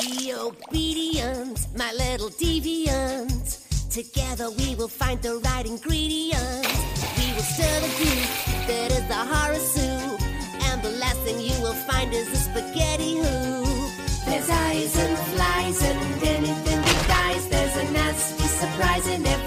Be obedient, my little deviant. Together we will find the right ingredient. We will stir the goop that is the horror soup. And the last thing you will find is a spaghetti hoop. There's eyes and flies and anything that dies. There's a nasty surprise in everything.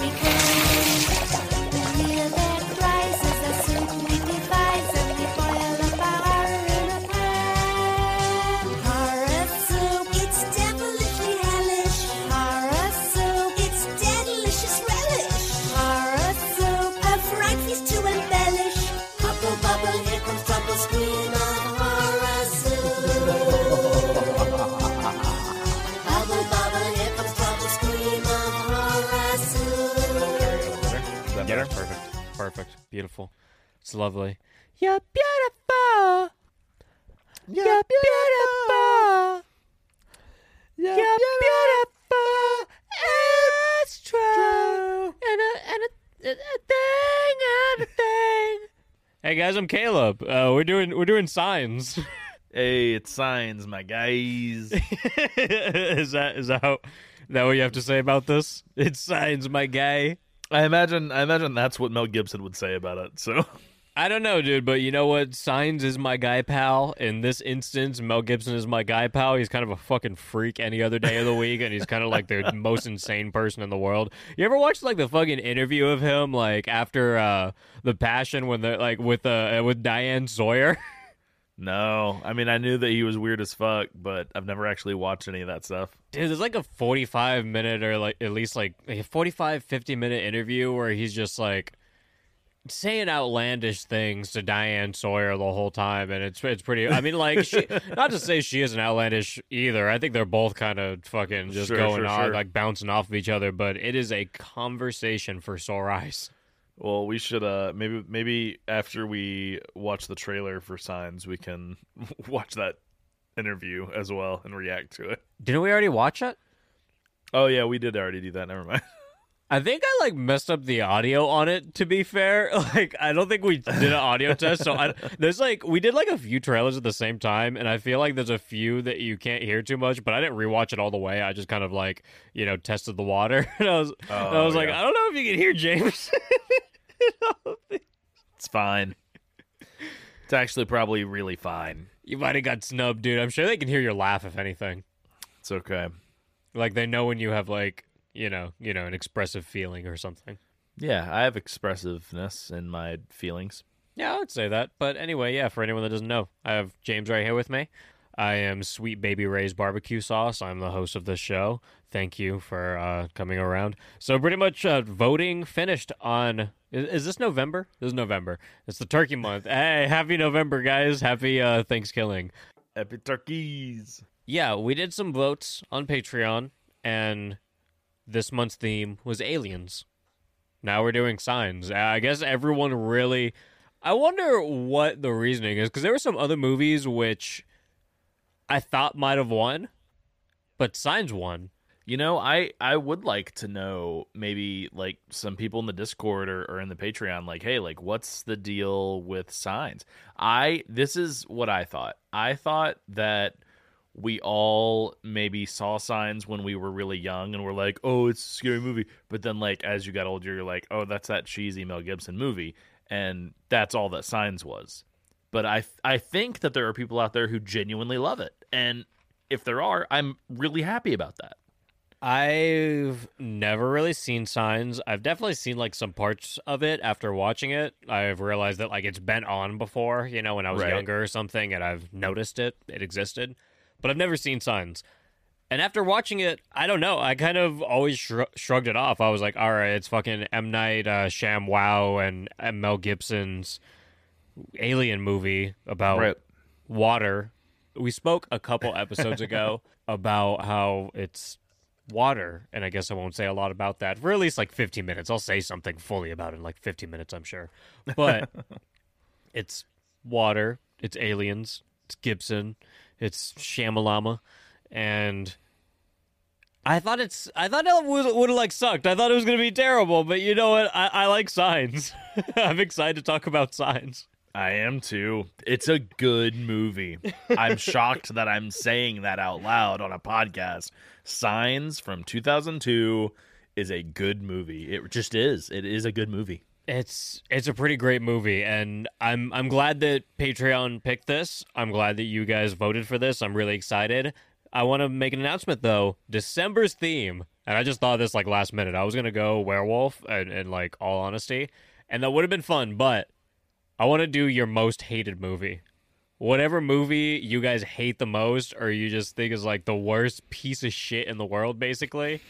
Beautiful. It's lovely. You're beautiful. You're beautiful. You're beautiful. It's true. And a, and a, a, a thing and a thing. Hey guys, I'm Caleb. Uh, we're doing we're doing signs. Hey, it's signs, my guys. is that is that how, that what you have to say about this? It's signs, my guy. I imagine I imagine that's what Mel Gibson would say about it. So I don't know, dude, but you know what? Signs is my guy pal. In this instance, Mel Gibson is my guy pal. He's kind of a fucking freak any other day of the week, and he's kind of like the most insane person in the world. You ever watch like the fucking interview of him, like after uh the Passion, when the like with uh with Diane Sawyer? no, I mean I knew that he was weird as fuck, but I've never actually watched any of that stuff. Dude, there's like a 45 minute or like at least like a 45 50 minute interview where he's just like saying outlandish things to Diane Sawyer the whole time and it's it's pretty I mean like she, not to say she isn't outlandish either. I think they're both kind of fucking just Sure, going sure, on sure. like bouncing off of each other, but it is a conversation for sore eyes. Well, we should uh maybe maybe after we watch the trailer for Signs, we can watch that interview as well and react to it. Didn't we already watch it? Oh yeah, we did already do that. Never mind. I think I like messed up the audio on it. To be fair, like I don't think we did an audio test. So I, there's like we did like a few trailers at the same time, and I feel like there's a few that you can't hear too much. But I didn't rewatch it all the way. I just kind of like you know tested the water, and I was and I Oh, was like. I don't know if you can hear James. It's fine. It's actually probably really fine. you might have got snubbed, dude. I'm sure they can hear your laugh if anything. It's okay. Like they know when you have like you know you know an expressive feeling or something. Yeah, I have expressiveness in my feelings. Yeah, I would say that. But anyway, yeah, for anyone that doesn't know, I have James right here with me. I am Sweet Baby Ray's Barbecue Sauce. I'm the host of this show. Thank you for uh, coming around. So, pretty much uh, voting finished on. Is, is this November? This is November. It's the turkey month. Hey, happy November, guys. Happy uh, Thanksgiving. Epic turkeys. Yeah, we did some votes on Patreon, and this month's theme was aliens. Now we're doing signs. I guess everyone really. I wonder what the reasoning is because there were some other movies which I thought might have won, but signs won. You know, I I would like to know maybe like some people in the Discord or, or in the Patreon, like, hey, like, what's the deal with signs? I this is what I thought. I thought that we all maybe saw signs when we were really young and we're like, oh, it's a scary movie. But then like as you got older, you're like, oh, that's that cheesy Mel Gibson movie, and that's all that signs was. But I I think that there are people out there who genuinely love it, and if there are, I'm really happy about that. I've never really seen signs. I've definitely seen like some parts of it after watching it. I've realized that like it's been on before, you know, when I was Right. younger or something, and I've noticed it. It existed, but I've never seen signs. And after watching it, I don't know. I kind of always shrug shrugged it off. I was like, "All right, it's fucking M Night uh, Sham Wow and Mel Gibson's alien movie about Right. water. We spoke a couple episodes ago about how it's water, and I guess I won't say a lot about that for at least like 15 minutes. I'll say something fully about it in like 15 minutes, I'm sure. But it's water, it's aliens, it's Gibson, it's Shamalama, and I thought it's I thought it would would have like sucked. I thought it was gonna be terrible, but you know what? I, I like signs. I'm excited to talk about signs. I am too. It's a good movie. I'm shocked that I'm saying that out loud on a podcast. Signs from 2002 is a good movie. It just is. It is a good movie. It's it's a pretty great movie, and I'm I'm glad that Patreon picked this. I'm glad that you guys voted for this. I'm really excited. I want to make an announcement though. December's theme, and I just thought this like last minute. I was gonna go werewolf, and, and like all honesty, and that would have been fun. But I want to do your most hated movie. Whatever movie you guys hate the most, or you just think is like the worst piece of shit in the world, basically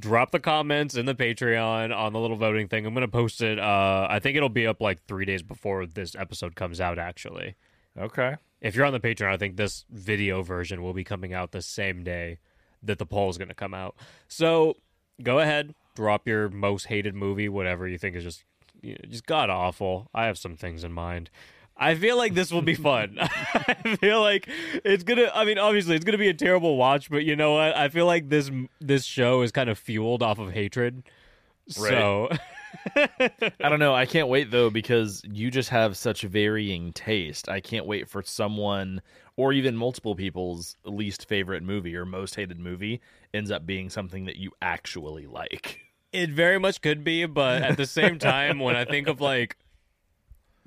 drop the comments in the Patreon on the little voting thing. I'm gonna post it. Uh, I think it'll be up like three days before this episode comes out. Actually, Okay. if you're on the Patreon, I think this video version will be coming out the same day that the poll is gonna come out. So go ahead, drop your most hated movie, whatever you think is just you know, just god awful. I have some things in mind. I feel like this will be fun. I feel like it's gonna. I mean, obviously, it's gonna be a terrible watch, but you know what? I feel like this this show is kind of fueled off of hatred. So I don't know. I can't wait though because you just have such varying taste. I can't wait for someone or even multiple people's least favorite movie or most hated movie ends up being something that you actually like. it very much could be, but at the same time, when I think of like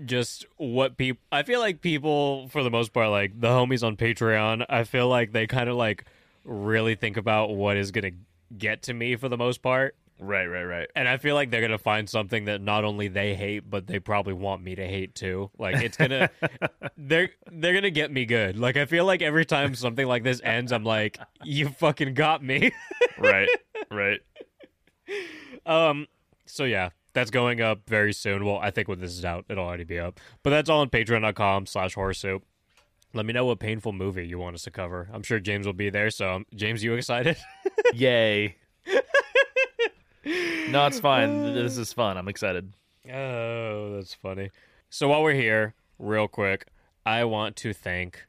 just what people, I feel like people for the most part, like the homies on Patreon, I feel like they kind of like really think about what is gonna get to me for the most part. Right, right, right. And I feel like they're gonna find something that not only they hate, but they probably want me to hate too. Like it's gonna, they're they're gonna get me good. Like I feel like every time something like this ends, I'm like, you fucking got me. right, right. um. So yeah, that's going up very soon. Well, I think when this is out, it'll already be up. But that's all on Patreon.com/slash Horror Soup. Let me know what painful movie you want us to cover. I'm sure James will be there. So, um, James, you excited? Yay. no, it's fine. This is fun. I'm excited. Oh, that's funny. So while we're here, real quick, I want to thank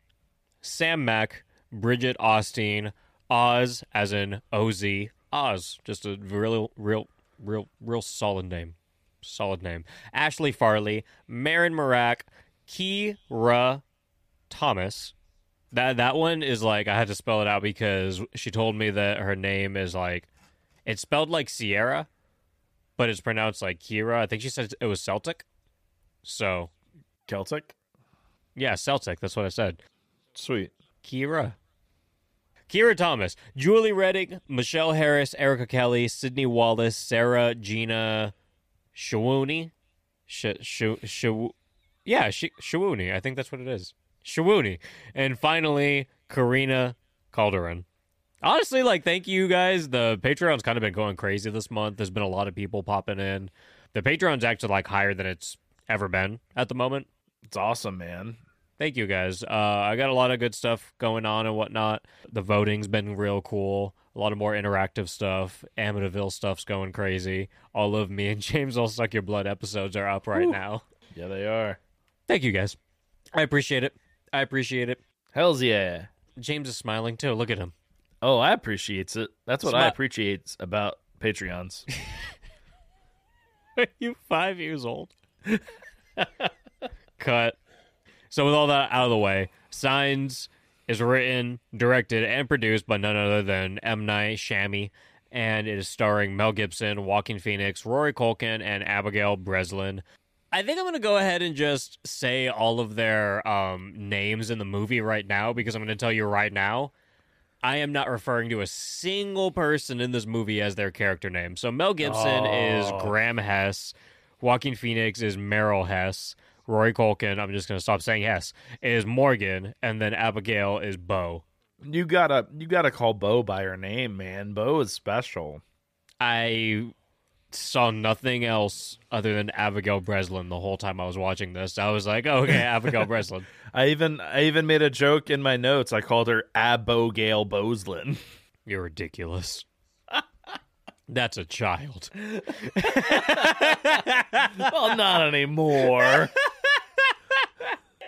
Sam Mack, Bridget Austin, Oz, as in Oz, Oz, just a real, real, real, real solid name. Solid name. Ashley Farley, Marin Marak, Kira Thomas. That that one is like I had to spell it out because she told me that her name is like it's spelled like Sierra, but it's pronounced like Kira. I think she said it was Celtic. So Celtic? yeah, Celtic. That's what I said. Sweet. Kira. Kira Thomas, Julie Redding, Michelle Harris, Erica Kelly, Sydney Wallace, Sarah Gina Shawuni. Sh- sh- sh- yeah, Sh- Shawuni. I think that's what it is. Shawuni. And finally, Karina Calderon. Honestly, like, thank you guys. The Patreon's kind of been going crazy this month. There's been a lot of people popping in. The Patreon's actually like higher than it's ever been at the moment. It's awesome, man. Thank you guys. Uh, I got a lot of good stuff going on and whatnot. The voting's been real cool. A lot of more interactive stuff. Amityville stuff's going crazy. All of me and James All Suck Your Blood episodes are up right now. Yeah, they are. Thank you guys. I appreciate it. I appreciate it. Hells yeah. James is smiling too. Look at him. Oh, I appreciates it. That's what I appreciate about Patreons. Are you five years old? Cut. So with all that out of the way, Signs is written, directed, and produced by none other than M. Night Shyamalan, and it is starring Mel Gibson, Joaquin Phoenix, Rory Culkin, and Abigail Breslin. I think I'm going to go ahead and just say all of their um, names in the movie right now because I'm going to tell you right now. I am not referring to a single person in this movie as their character name. So Mel Gibson is Oh. Graham Hess, Joaquin Phoenix is Merrill Hess, Rory Culkin, I'm just going to stop saying Hess, is Morgan, and then Abigail is Bo. you gotta you gotta call Bo by her name, man. Bo is special. I saw nothing else other than Abigail Breslin the whole time I was watching this. I was like, oh, okay, Abigail Breslin. I even I even made a joke in my notes. I called her Abogale Boslin. You're ridiculous. That's a child. well, not anymore.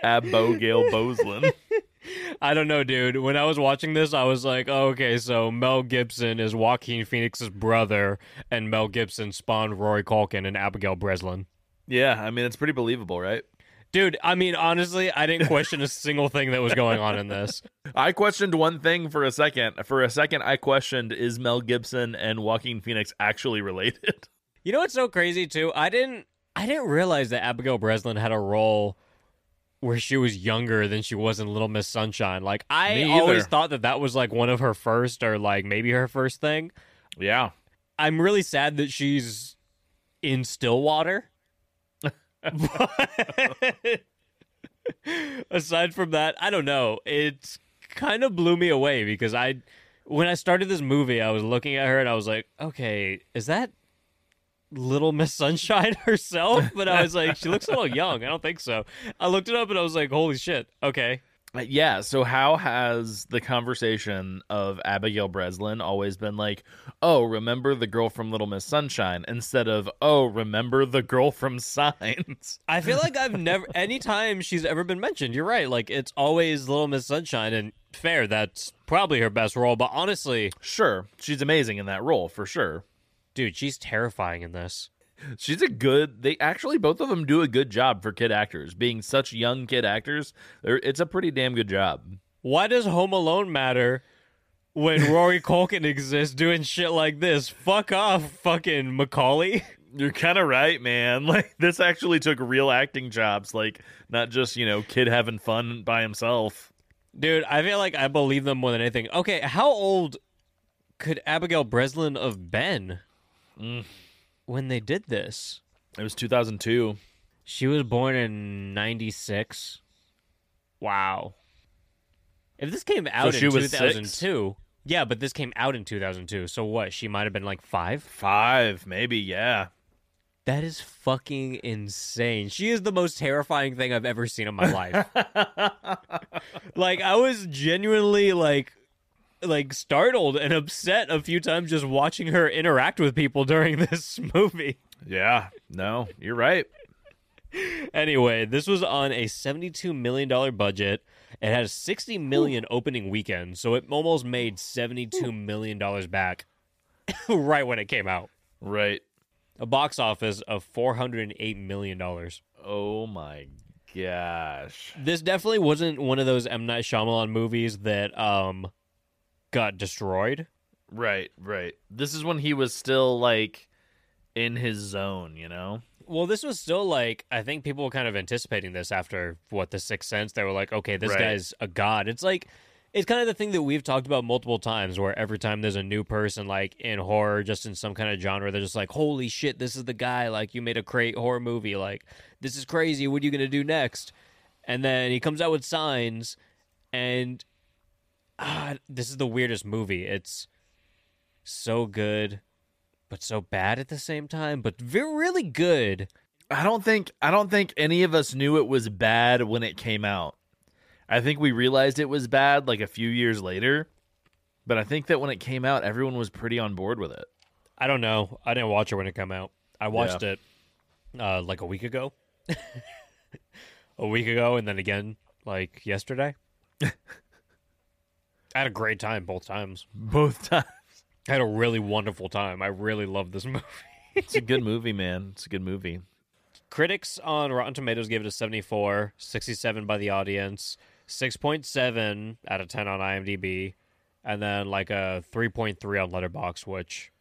Abogale Boslin. I don't know, dude. When I was watching this, I was like, oh, okay, so Mel Gibson is Joaquin Phoenix's brother, and Mel Gibson spawned Rory Culkin and Abigail Breslin. Yeah, I mean it's pretty believable, right? Dude, I mean, honestly, I didn't question a single thing that was going on in this. I questioned one thing for a second. For a second, I questioned is Mel Gibson and Joaquin Phoenix actually related? You know what's so crazy too? I didn't I didn't realize that Abigail Breslin had a role where she was younger than she was in Little Miss Sunshine. Like I always thought that that was like one of her first or like maybe her first thing. Yeah. I'm really sad that she's in Stillwater. Aside from that, I don't know. It kind of blew me away because I, when I started this movie, I was looking at her and I was like, okay, is that Little Miss Sunshine herself? But I was like, she looks a little young. I don't think so. I looked it up and I was like, holy shit. Okay. Uh, Yeah, so how has the conversation of Abigail Breslin always been like, "Oh, remember the girl from Little Miss Sunshine," instead of "Oh, remember the girl from Signs"? I feel like I've never, anytime she's ever been mentioned, you're right. Like, it's always Little Miss Sunshine, and fair, that's probably her best role. But honestly, Sure, she's amazing in that role for sure. Dude, she's terrifying in this. She's a good. They actually both of them do a good job for kid actors, being such young kid actors. It's a pretty damn good job. Why does Home Alone matter when Rory Culkin exists doing shit like this? Fuck off, fucking Macaulay. You're kind of right, man. Like this actually took real acting jobs, like not just you know kid having fun by himself. Dude, I feel like I believe them more than anything. Okay, how old could Abigail Breslin have been when they did this? It was 2002. She was born in 96. Wow. If this came out she in was 2002. Yeah, but this came out in 2002. So what? She might have been like 5? Five, maybe, yeah. That is fucking insane. She is the most terrifying thing I've ever seen in my life. like I was genuinely like like startled and upset a few times just watching her interact with people during this movie. Yeah, no, you're right. Anyway, this was on a $72 million budget. It had a $60 million opening weekend, so it almost made $72 million back right when it came out. Right. A box office of $408 million. Oh my gosh. This definitely wasn't one of those M. Night Shyamalan movies that um got destroyed. Right, right. This is when he was still like in his zone, you know? Well, this was still like I think people were kind of anticipating this after what the Sixth Sense. They were like, okay, this Right. guy's a god. It's like it's kind of the thing that we've talked about multiple times, where every time there's a new person like in horror, just in some kind of genre, they're just like, holy shit, this is the guy. Like you made a great horror movie. Like this is crazy. What are you gonna do next? And then he comes out with Signs, and ah, this is the weirdest movie. It's so good, but so bad at the same time, but very really good. I don't think I don't think any of us knew it was bad when it came out. I think we realized it was bad like a few years later. But I think that when it came out, everyone was pretty on board with it. I don't know. I didn't watch it when it came out. I watched it uh, like a week ago. a week ago, and then again like yesterday. I had a great time both times. Both times. I had a really wonderful time. I really love this movie. It's a good movie, man. It's a good movie. Critics on Rotten Tomatoes gave it a 74, 67 by the audience, 6.7 out of 10 on IMDb, and then like a 3.3 on Letterboxd, which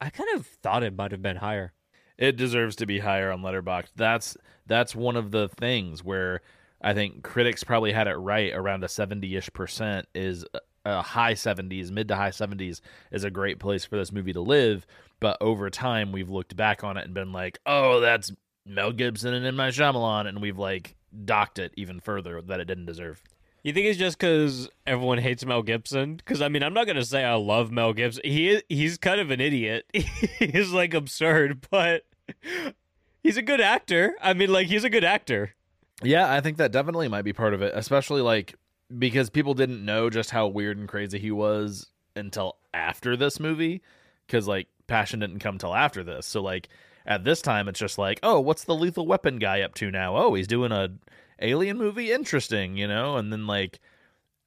I kind of thought it might have been higher. It deserves to be higher on Letterboxd. That's that's one of the things where I think critics probably had it right around a 70ish percent is uh, a high 70s, mid to high 70s is a great place for this movie to live, but over time we've looked back on it and been like, "Oh, that's Mel Gibson and M. Night Shyamalan," and we've like docked it even further that it didn't deserve. You think it's just because everyone hates Mel Gibson? Because I mean, I'm not gonna say I love Mel Gibson. He he's kind of an idiot. he's like absurd, but he's a good actor. I mean, like he's a good actor. Yeah, I think that definitely might be part of it, especially like because people didn't know just how weird and crazy he was until after this movie cuz like Passion didn't come till after this. So like at this time it's just like, "Oh, what's the Lethal Weapon guy up to now? Oh, he's doing a alien movie, interesting, you know?" And then like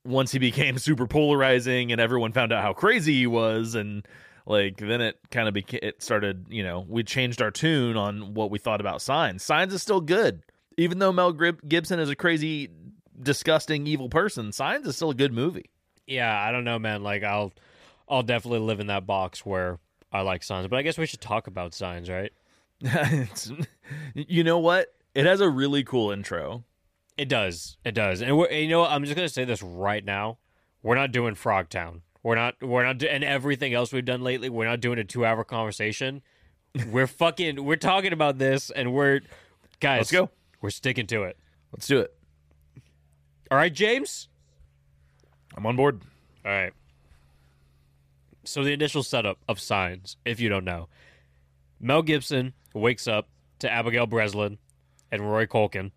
once he became super polarizing and everyone found out how crazy he was and like then it kind of became it started, you know, we changed our tune on what we thought about Signs. Signs is still good. even though Mel Gibson is a crazy, disgusting, evil person, Signs is still a good movie. Yeah, I don't know, man. Like I'll I'll definitely live in that box where I like signs, but I guess we should talk about signs, right? You know what? It has a really cool intro. It does. It does. And we're, and you know what? I'm just gonna say this right now. We're not doing Frogtown. We're not. We're not. do- And everything else we've done lately, we're not doing a two hour conversation. We're fucking. We're talking about this, and we're guys. Let's go. We're sticking to it. Let's do it. All right, James. I'm on board. All right. So the initial setup of signs, if you don't know, Mel Gibson wakes up to Abigail Breslin and Roy Culkin.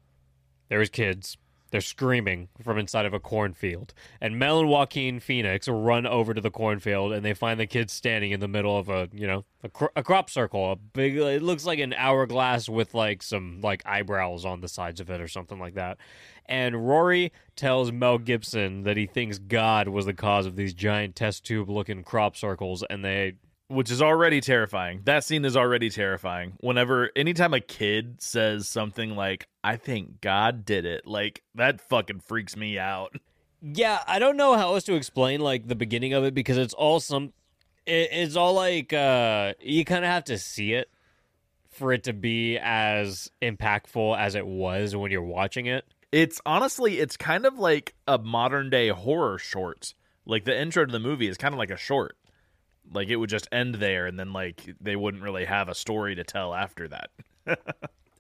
They're his kids. They're screaming from inside of a cornfield. And Mel and Joaquin Phoenix run over to the cornfield and they find the kids standing in the middle of a, you know, a, cr- a crop circle. A big, it looks like an hourglass with like some like eyebrows on the sides of it or something like that. And Rory tells Mel Gibson that he thinks God was the cause of these giant test tube looking crop circles. And they which is already terrifying. That scene is already terrifying. Whenever anytime a kid says something like I think God did it, like that fucking freaks me out. Yeah, I don't know how else to explain like the beginning of it because it's all some it, it's all like uh you kind of have to see it for it to be as impactful as it was when you're watching it. It's honestly it's kind of like a modern day horror short. Like the intro to the movie is kind of like a short. Like it would just end there and then like they wouldn't really have a story to tell after that.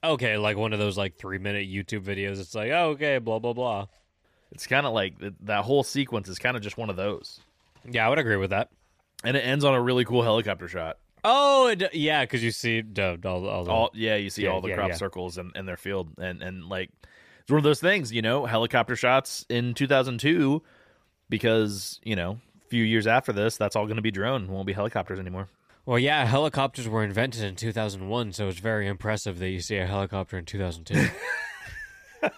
Okay, like one of those like 3-minute YouTube videos. It's like, "Oh, okay, blah blah blah." It's kind of like th- that whole sequence is kind of just one of those. Yeah, I would agree with that. And it ends on a really cool helicopter shot. Oh, it, yeah, because you see, duh, all, all, the- all yeah you see Yeah, all the yeah, crop yeah. circles in, in their field and and like it's one of those things you know helicopter shots in 2002 because you know a few years after this that's all going to be drone won't be helicopters anymore. Well, yeah, helicopters were invented in 2001, so it's very impressive that you see a helicopter in 2002.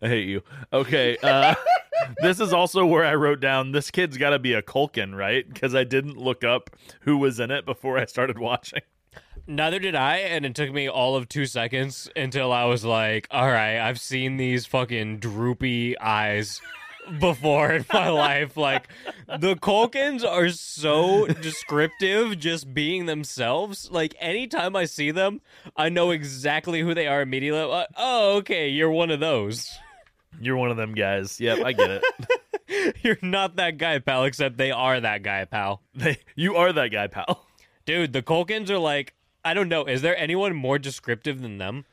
i hate you. Okay uh this is also where i wrote down this kid's got to be a Culkin, right? Because i didn't look up who was in it before i started watching Neither did I, and it took me all of two seconds until I was like, all right, I've seen these fucking droopy eyes before in my life. Like, the Culkins are so descriptive just being themselves. Like, anytime I see them, I know exactly who they are immediately. Like, oh, okay, you're one of those. you're one of them guys yep i get it You're not that guy, pal, except they are that guy, pal. they, you are that guy pal Dude, the Culkins are like, I don't know, is there anyone more descriptive than them?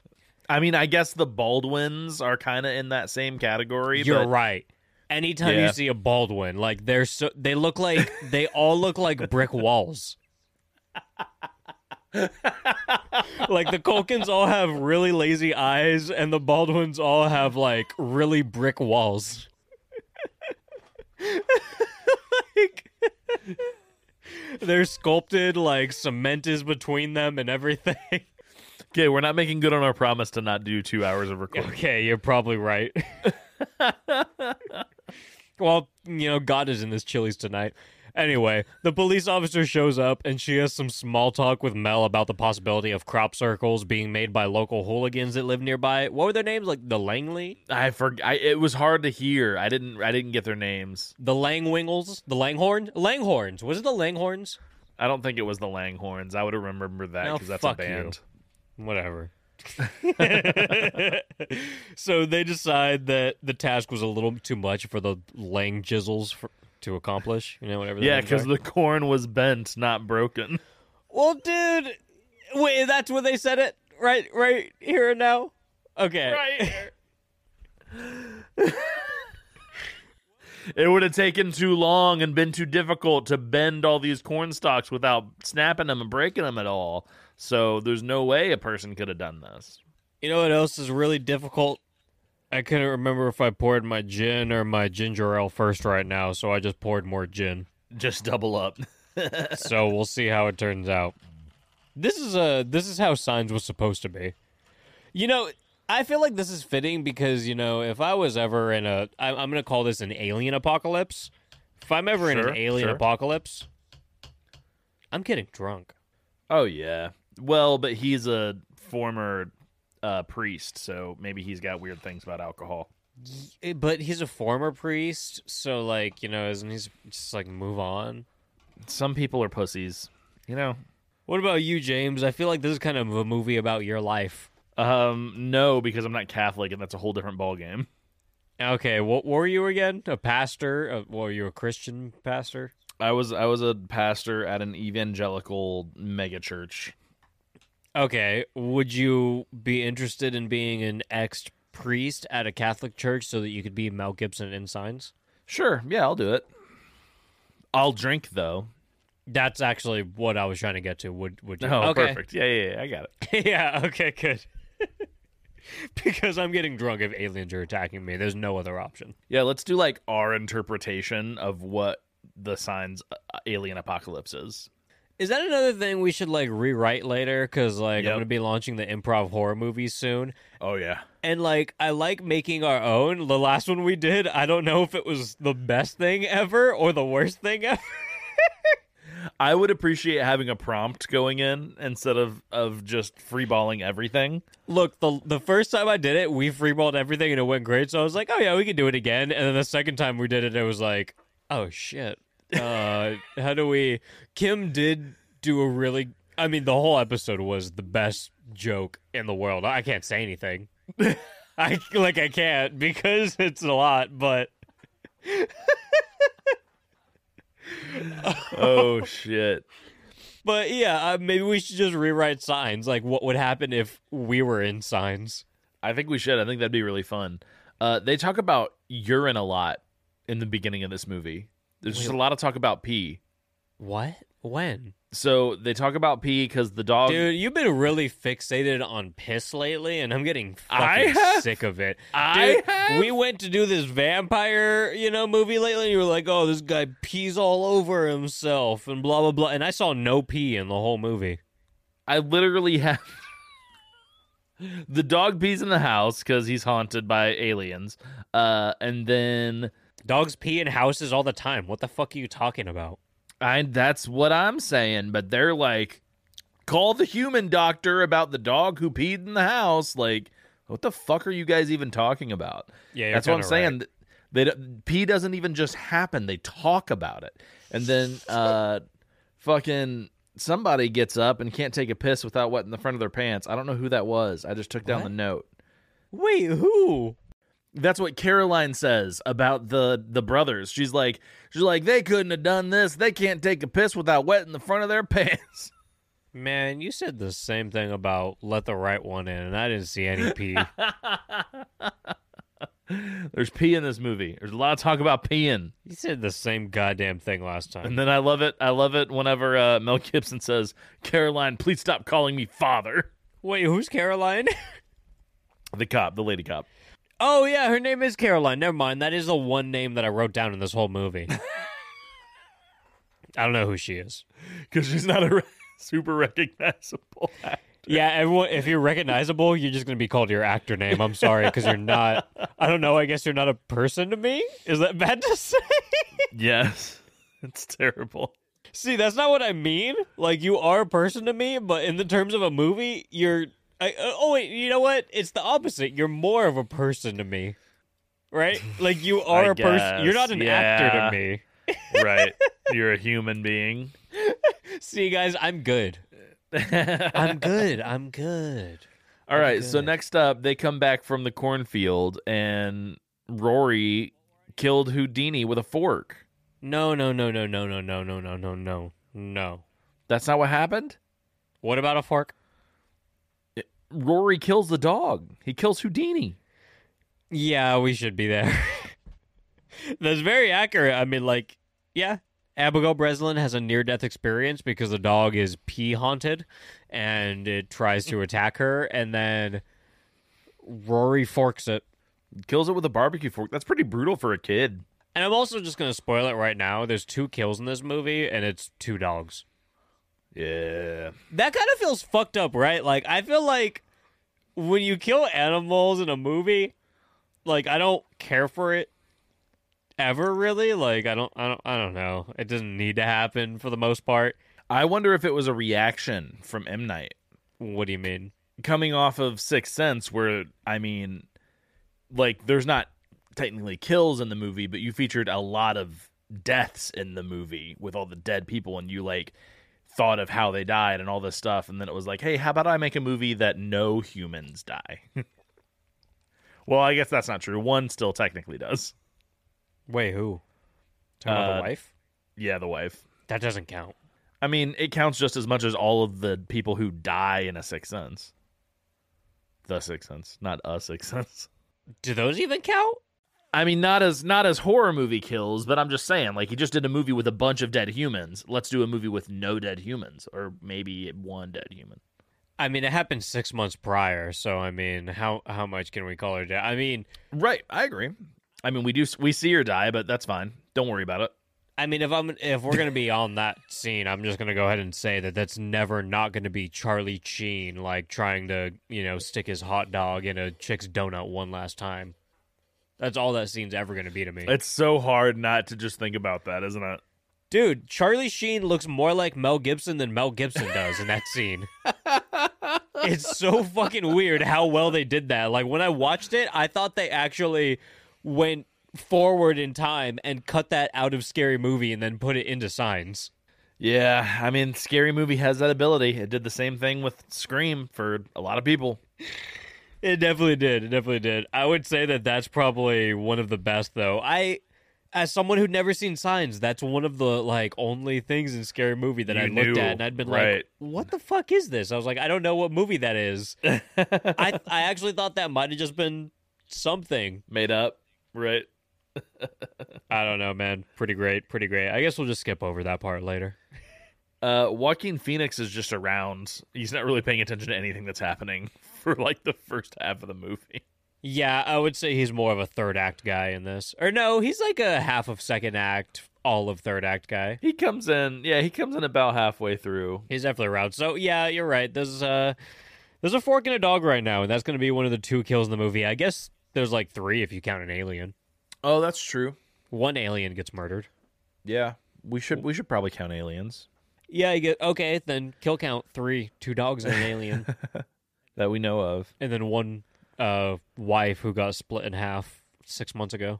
i mean i guess the baldwins are kind of in that same category You're but right. Anytime Yeah. you see a Baldwin, like they're so they look like they all look like brick walls. like the Culkins all have really lazy eyes, and the Baldwins all have like really brick walls. like they're sculpted, like cement is between them and everything. Okay, we're not making good on our promise to not do two hours of recording. Okay, you're probably right. well, you know, God is in this Chili's tonight. Anyway, the police officer shows up and she has some small talk with Mel about the possibility of crop circles being made by local hooligans that live nearby. What were their names? Like the Langley? I forgot. It was hard to hear. I didn't. I didn't get their names. The Langwingles? The Langhorn? Langhorns. Was it the Langhorns? I don't think it was the Langhorns. I would have remembered that No, because that's a band. Whatever. so they decide that the task was a little too much for the Lang Jizzles for, to accomplish. You know, whatever. Yeah, because the corn was bent, not broken. Well, dude, wait, that's where they said it, right? Right here and now. Okay. it would have taken too long and been too difficult to bend all these corn stalks without snapping them and breaking them at all. So there's no way a person could have done this. You know what else is really difficult? I couldn't remember if I poured my gin or my ginger ale first right now, so I just poured more gin. Just double up. so we'll see how it turns out. This is a this is how Signs was supposed to be. You know, I feel like this is fitting because you know if I was ever in a I, I'm gonna call this an alien apocalypse. If I'm ever in an alien sure. apocalypse, I'm getting drunk. Oh yeah. Well, but he's a former uh, priest, so maybe he's got weird things about alcohol. Eh, But he's a former priest, so like you know, isn't he just like move on? Some people are pussies, you know. What about you, James? I feel like this is kind of a movie about your life. Um, no, because I'm not Catholic, and that's a whole different ballgame. Okay, what were you again? A pastor? Uh, were you a Christian pastor? I was I was a pastor at an evangelical megachurch. Okay, would you be interested in being an ex priest at a Catholic church so that you could be Mel Gibson in Signs? Sure, yeah, I'll do it. I'll drink though. That's actually what I was trying to get to. Would would you? Oh, okay. perfect. Yeah, yeah, yeah, I got it. yeah. Okay. Good. because I'm getting drunk if aliens are attacking me. There's no other option. Yeah, let's do like our interpretation of what the signs uh, alien apocalypse is. Is that another thing we should like rewrite later? Because like Yep. I'm gonna be launching the improv horror movies soon, Oh yeah. and like I like making our own. The last one we did, I don't know if it was the best thing ever or the worst thing ever. I would appreciate having a prompt going in instead of of just freeballing everything. Look, the the first time I did it, we freeballed everything and it went great. So I was like, oh yeah, we can do it again. And then the second time we did it, it was like, oh shit. Uh, how do we? Kim did do a really. I mean, the whole episode was the best joke in the world. I can't say anything. I like I can't because it's a lot, but Oh shit. but yeah, uh, maybe we should just rewrite signs. Like, what would happen if we were in signs? I think we should. I think that'd be really fun. Uh, they talk about urine a lot in the beginning of this movie. There's just a lot of talk about pee. What? When? So they talk about pee because the dog. Dude, you've been really fixated on piss lately, and I'm getting fucking have? sick of it. I Dude, we went to do this vampire, you know, movie lately, and you were like, "Oh, this guy pees all over himself," and blah blah blah. And I saw no pee in the whole movie. I literally have. the dog pees in the house because he's haunted by aliens. Uh, and then Dogs pee in houses all the time. What the fuck are you talking about? I that's what I'm saying, but they're like, call the human doctor about the dog who peed in the house. Like, what the fuck are you guys even talking about? Yeah, that's what I'm saying. They don't- pee doesn't even just happen; they talk about it, and then uh, fucking somebody gets up and can't take a piss without wetting the front of their pants. I don't know who that was. I just took down What? the note. Wait, who? That's what Caroline says about the the brothers. She's like, she's like, they couldn't have done this. They can't take a piss without wetting the front of their pants. Man, you said the same thing about let the right one in, and I didn't see any pee. There's pee in this movie. There's a lot of talk about peeing, you said the same goddamn thing last time. and then I love it. I love it whenever uh, Mel Gibson says, "Caroline, please stop calling me father." Wait, who's Caroline? The cop, the lady cop. Oh yeah, her name is Caroline. Never mind. That is the one name that I wrote down in this whole movie. I don't know who she is. because she's not a re- super recognizable actor. Yeah, everyone. If you're recognizable, you're just gonna be called your actor name. I'm sorry, because you're not. I don't know. I guess you're not a person to me. Is that bad to say? Yes, it's terrible. See, that's not what I mean. Like you are a person to me, but in the terms of a movie, you're. I, uh, oh wait, you know what? It's the opposite. You're more of a person to me, right? Like you are a person. You're not an actor to me. right? You're a human being. See, guys, I'm good. I'm good. I'm good. All right. So good. next up, they come back from the cornfield, and Rory killed Houdini with a fork. No, no, no, no, no, no, no, no, no, no, no, no. That's not what happened. What about a fork? Rory kills the dog. He kills Houdini. Yeah, we should be there. That's very accurate. I mean, like, yeah, Abigail Breslin has a near death experience because the dog is pee haunted and it tries to attack her, and then Rory forks it. Kills it with a barbecue fork. That's pretty brutal for a kid. And I'm also just going to spoil it right now. There's two kills in this movie, and it's two dogs. Yeah. That kind of feels fucked up, right? Like, I feel like when you kill animals in a movie, like, I don't care for it ever really. Like, I don't, I don't, I don't know. It doesn't need to happen for the most part. I wonder if it was a reaction from M Night. What do you mean? coming off of Sixth Sense, where I mean, like, there's not technically kills in the movie, but you featured a lot of deaths in the movie with all the dead people, and you like thought of how they died and all this stuff, and then it was like, hey, how about I make a movie that no humans die? well, I guess that's not true. One still technically does. Wait, who? Talking about Uh, the wife? Yeah, the wife. That doesn't count. I mean, it counts just as much as all of the people who die in a Sixth Sense. The Sixth Sense, not a Sixth Sense. Do those even count? I mean, not as not as horror movie kills, but I'm just saying, like he just did a movie with a bunch of dead humans. Let's do a movie with no dead humans, or maybe one dead human. I mean, it happened six months prior, so I mean, how how much can we call her dead? I mean, Right, I agree. I mean, we do we see her die, but that's fine. Don't worry about it. I mean, if I'm if we're gonna be on that scene, I'm just gonna go ahead and say that that's never not gonna be Charlie Sheen like trying to you know stick his hot dog in a chick's donut one last time. That's all that scene's ever gonna be to me, It's so hard not to just think about that, isn't it? dude. Charlie Sheen looks more like Mel Gibson than Mel Gibson does in that scene. it's so fucking weird how well they did that. Like when I watched it, I thought they actually went forward in time and cut that out of Scary Movie and then put it into Signs. Yeah, I mean, Scary Movie has that ability. It did the same thing with Scream for a lot of people. It definitely did. It definitely did. I would say that that's probably one of the best, though. I, as someone who'd never seen Signs, that's one of the like only things in Scary Movie that You I looked knew, at, and I'd been right. like, "What the fuck is this?" I was like, "I don't know what movie that is." I I actually thought that might have just been something. Made up, right? I don't know, man. Pretty great, pretty great. I guess we'll just skip over that part later. Uh, Joaquin Phoenix is just around. He's not really paying attention to anything that's happening for like the first half of the movie. Yeah, I would say he's more of a third act guy in this. Or no, he's like a half of second act, all of third act guy. He comes in, yeah, he comes in about halfway through. He's definitely around. So yeah, you're right. There's uh there's a fork in a dog right now, and that's gonna be one of the two kills in the movie. I guess there's like three if you count an alien. Oh, that's true. One alien gets murdered. Yeah, we should we should probably count aliens Yeah, you get okay, then kill count three, two dogs and an alien. that we know of. and then one uh wife who got split in half six months ago.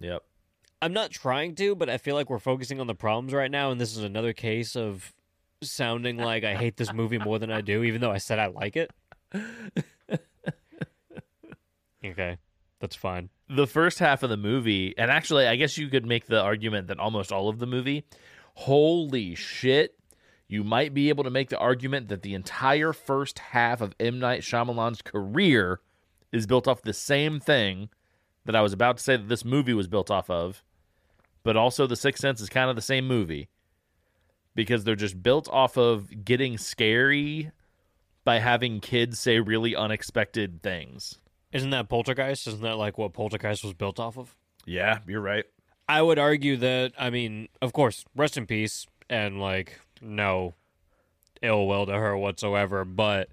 Yep. I'm not trying to, but I feel like we're focusing on the problems right now, and this is another case of sounding like I hate this movie more than I do, even though I said I like it. okay, that's fine. The first half of the movie, and actually, I guess you could make the argument that almost all of the movie. Holy shit! You might be able to make the argument that the entire first half of M Night Shyamalan's career is built off the same thing that I was about to say that this movie was built off of, but also The Sixth Sense is kind of the same movie because they're just built off of getting scary by having kids say really unexpected things. Isn't that Poltergeist? Isn't that like what Poltergeist was built off of? Yeah, you're right. I would argue that, I mean, of course, rest in peace, and like, no ill will to her whatsoever, but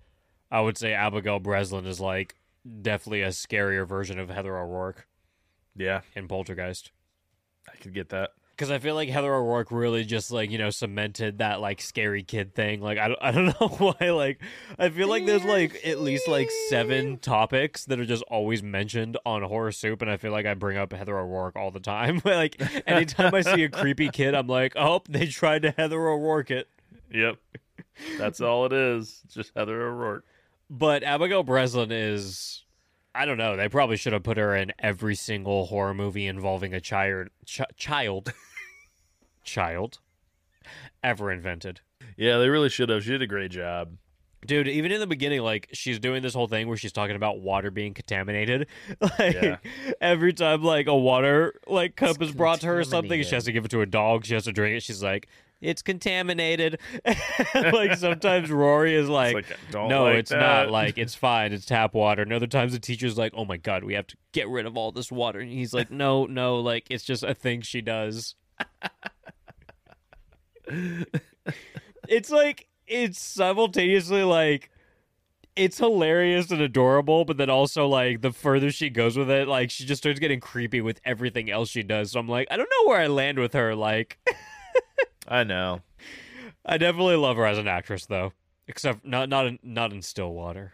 I would say Abigail Breslin is like definitely a scarier version of Heather O'Rourke Yeah, in Poltergeist. I could get that. Because I feel like Heather O'Rourke really just like you know cemented that like scary kid thing. Like I don't, I don't know why. Like I feel like there's like at least like seven topics that are just always mentioned on Horror Soup, and I feel like I bring up Heather O'Rourke all the time. like anytime I see a creepy kid, I'm like, oh, they tried to Heather O'Rourke it. Yep. That's all it is. It's just Heather O'Rourke. But Abigail Breslin is. I don't know. They probably should have put her in every single horror movie involving a child, ch- child, child, ever invented. Yeah, they really should have. She did a great job. Dude, even in the beginning, like she's doing this whole thing where she's talking about water being contaminated. Like Yeah. every time like a water like cup is brought to her or something, she has to give it to a dog. She has to drink it. She's like, "It's contaminated." like sometimes Rory is like, like, "Don't "No, like it's that." not. Like it's fine. It's tap water." And other times the teacher's like, "Oh my god, we have to get rid of all this water." And he's like, "No, no, like it's just a thing she does." it's like it's simultaneously like it's hilarious and adorable, but then also like the further she goes with it, like she just starts getting creepy with everything else she does. So I'm like, I don't know where I land with her. Like, I know. I definitely love her as an actress, though. Except not not in, not in Stillwater.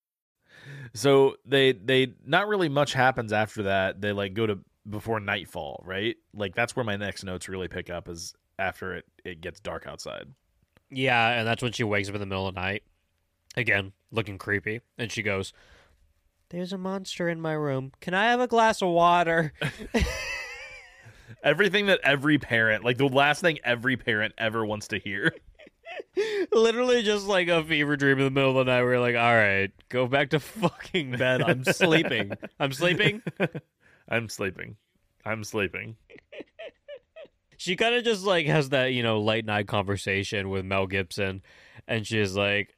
So they they not really much happens after that. They like go to before nightfall, right? Like that's where my next notes really pick up is after it it gets dark outside. Yeah, and that's when she wakes up in the middle of the night. Again, looking creepy. And she goes, There's a monster in my room. Can I have a glass of water? Everything that every parent, like the last thing every parent ever wants to hear. Literally just like a fever dream in the middle of the night. We're like, all right, go back to fucking bed. I'm sleeping. I'm sleeping. I'm sleeping. I'm sleeping. She kind of just like has that, you know, late night conversation with Mel Gibson. And she's like,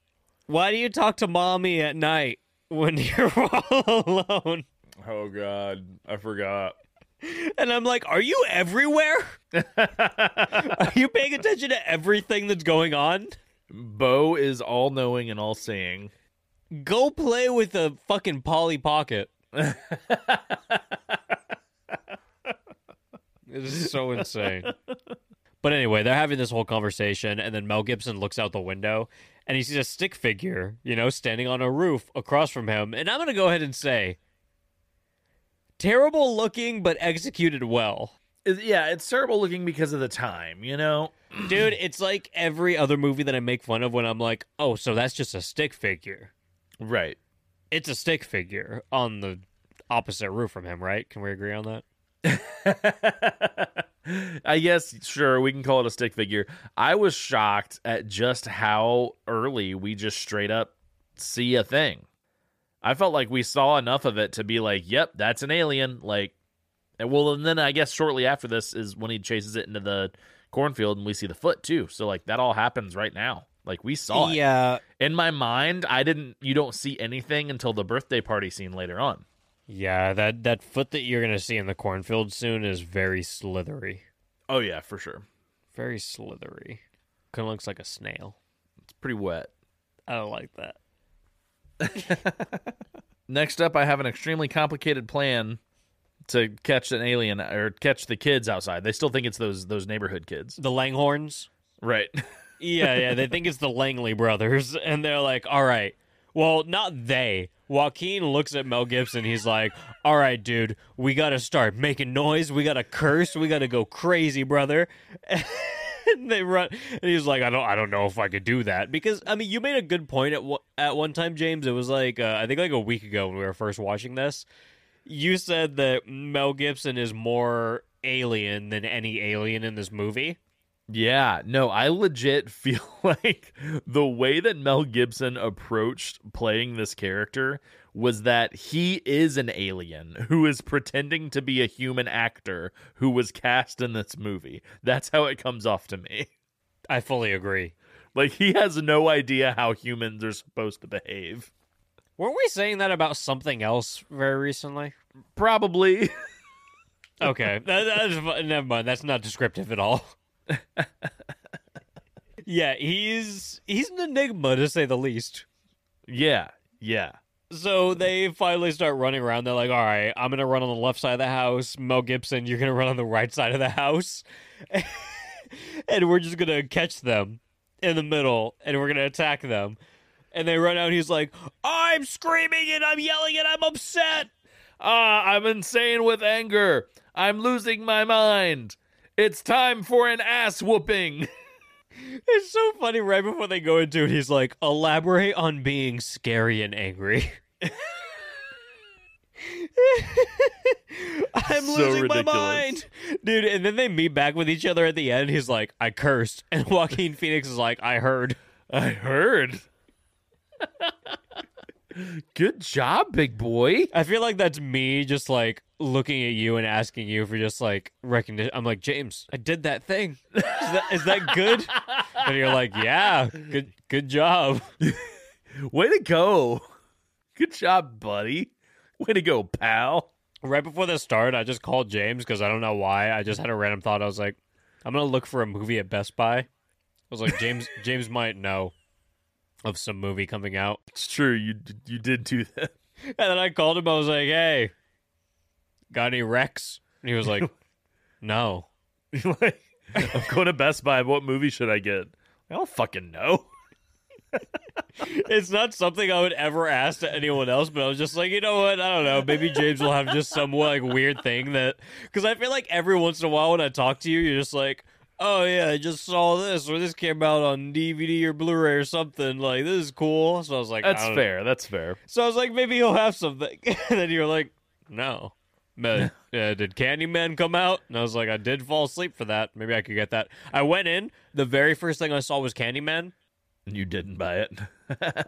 why do you talk to mommy at night when you're all alone? Oh god, I forgot. And I'm like, are you everywhere? Are you paying attention to everything that's going on? Bo is all knowing and all seeing. Go play with a fucking Polly Pocket. This is so insane. But anyway, they're having this whole conversation, and then Mel Gibson looks out the window and he sees a stick figure, you know, standing on a roof across from him. And I'm going to go ahead and say terrible looking, but executed well. Yeah, it's terrible looking because of the time, you know? Dude, it's like every other movie that I make fun of when I'm like, oh, so that's just a stick figure. Right. It's a stick figure on the opposite roof from him, right? Can we agree on that? I guess sure we can call it a stick figure. I was shocked at just how early we just straight up see a thing. I felt like we saw enough of it to be like, "Yep, that's an alien." Like, and well, and then I guess shortly after this is when he chases it into the cornfield, and we see the foot too. So like that all happens right now. Like we saw it. Yeah. In my mind, I didn't. You don't see anything until the birthday party scene later on. Yeah, that, that foot that you're going to see in the cornfield soon is very slithery. Oh yeah, for sure. Very slithery. Kind of looks like a snail. It's pretty wet. I don't like that. Next up, I have an extremely complicated plan to catch an alien or catch the kids outside. They still think it's those those neighborhood kids, The Langhorns? right? Yeah, yeah, they think it's the Langley brothers, and they're like, all right. Well, not they. Joaquin looks at Mel Gibson. He's like, all right, dude, we got to start making noise. We got to curse. We got to go crazy, brother. And they run, and he's like, I don't, I don't know if I could do that because I mean, you made a good point at at one time, James. It was like uh, I think like a week ago when we were first watching this. You said that Mel Gibson is more alien than any alien in this movie. yeah, no, I legit feel like the way that Mel Gibson approached playing this character was that he is an alien who is pretending to be a human actor who was cast in this movie. That's how it comes off to me. I fully agree. Like he has no idea how humans are supposed to behave. Weren't we saying that about something else very recently? Probably. Okay, that, that is, never mind. That's not descriptive at all. yeah, he's he's an enigma to say the least. yeah, yeah. So they finally start running around. They're like, "All right, I'm gonna run on the left side of the house. Mel Gibson, you're gonna run on the right side of the house, and we're just gonna catch them in the middle, and we're gonna attack them." And they run out. and He's like, "I'm screaming and I'm yelling and I'm upset." Ah, I'm insane with anger. I'm losing my mind. It's time for an ass whooping. It's so funny. Right before they go into it, he's like, "Elaborate on being scary and angry." I'm So losing my mind, dude. And then they meet back with each other at the end. He's like, "I cursed," and Joaquin Phoenix is like, "I heard." I heard. Good job, big boy. I feel like that's me just like looking at you and asking you for just like recognition. I'm like, James, I did that thing. Is that, is that good? and you're like, yeah, good, good job. Way to go. Good job, buddy. Way to go, pal. Right before the start, I just called James because I don't know why. I just had a random thought. I was like, I'm gonna look for a movie at Best Buy. I was like, James, James might know of some movie coming out. It's true. You you did do that. And then I called him. I was like, Hey, got any Rex? And he was like, No. Like, I'm going to Best Buy. What movie should I get? I don't fucking know. It's not something I would ever ask to anyone else, but I was just like, you know what? I don't know. Maybe James will have just some like weird thing that because I feel like every once in a while when I talk to you, you're just like, oh yeah, I just saw this or this came out on DVD or Blu-ray or something. Like this is cool. So I was like, That's fair. That's fair. So I was like, maybe he'll have something. and then you're like, no. But, uh, did Candyman come out? And I was like, I did fall asleep for that. Maybe I could get that. I went in. The very first thing I saw was Candyman. You didn't buy it.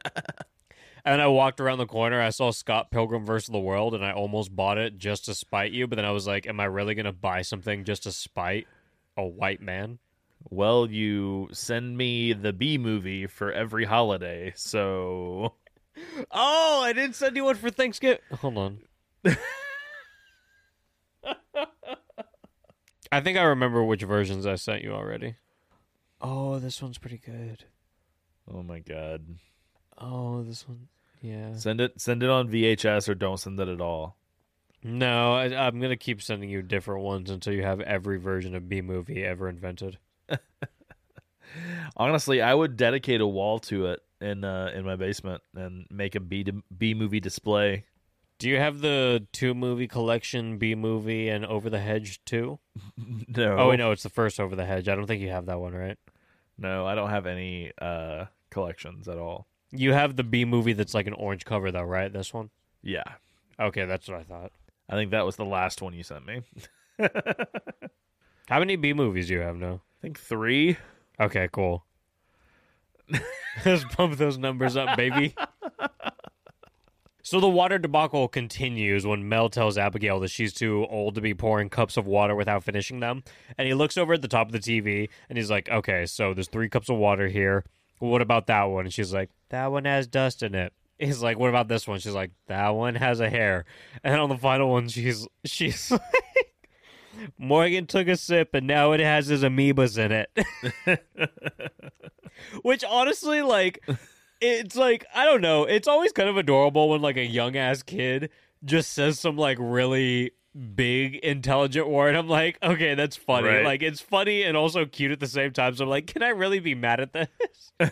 And I walked around the corner. I saw Scott Pilgrim versus the World, and I almost bought it just to spite you. But then I was like, "Am I really gonna buy something just to spite a white man?" well, you send me the Bee Movie for every holiday, so Oh, I didn't send you one for Thanksgiving. Hold on. I think I remember which versions I sent you already. Oh, this one's pretty good. Oh my god. Oh, this one, yeah. Send it send it on VHS or don't send it at all. No, I, I'm gonna keep sending you different ones until you have every version of Bee Movie ever invented. Honestly, I would dedicate a wall to it in uh, in my basement and make a B Bee Movie display. Do you have the two movie collection, Bee Movie, and Over the Hedge too? No. Oh, wait, no, it's the first Over the Hedge. I don't think you have that one, right? No, I don't have any uh collections at all. You have the Bee Movie that's like an orange cover, though, right? This one. Yeah. Okay, that's what I thought. I think that was the last one you sent me. How many Bee Movies do you have now? I think 3. Okay, cool. Let's bump those numbers up, baby. So the water debacle continues when Mel tells Abigail that she's too old to be pouring cups of water without finishing them. And he looks over at the top of the TV and he's like, okay, so there's three cups of water here. What about that one? And she's like, that one has dust in it. He's like, what about this one? She's like, that one has a hair. And on the final one, she's she's like, Morgan took a sip and now it has his amoebas in it. Which honestly, like, it's like, I don't know. It's always kind of adorable when, like, a young ass kid just says some, like, really big, intelligent word. I'm like, okay, that's funny. Right. Like, it's funny and also cute at the same time. So I'm like, can I really be mad at this?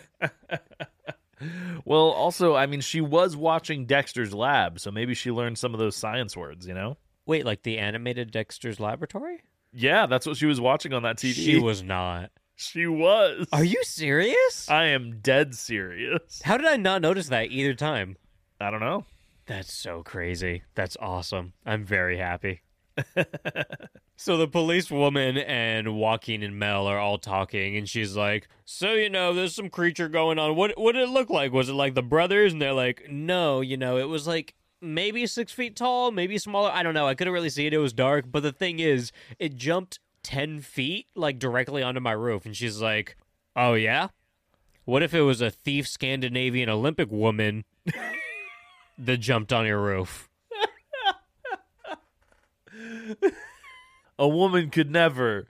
Well, also, I mean, she was watching Dexter's Lab, so maybe she learned some of those science words, you know? Wait, like the animated Dexter's Laboratory? Yeah, that's what she was watching on that TV. She was not. She was. Are you serious? I am dead serious. How did I not notice that either time? I don't know. That's so crazy. That's awesome. I'm very happy. so the police woman and Joaquin and Mel are all talking, and she's like, "So you know, there's some creature going on. What what did it look like? Was it like the brothers?" And they're like, "No, you know, it was like." Maybe six feet tall, maybe smaller. I don't know. I couldn't really see it. It was dark. But the thing is, it jumped 10 feet, like directly onto my roof. And she's like, Oh, yeah? What if it was a thief Scandinavian Olympic woman that jumped on your roof? A woman could never.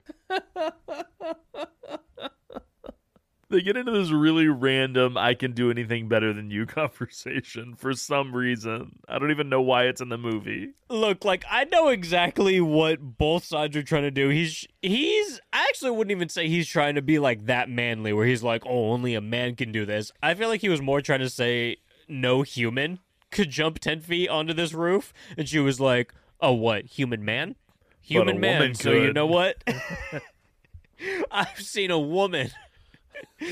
they get into this really random I can do anything better than you conversation for some reason. I don't even know why it's in the movie. Look, like I know exactly what both sides are trying to do. He's he's I actually wouldn't even say he's trying to be like that manly where he's like, "Oh, only a man can do this." I feel like he was more trying to say no human could jump 10 feet onto this roof and she was like, "Oh, what? Human man?" Human man. woman So you know what? I've seen a woman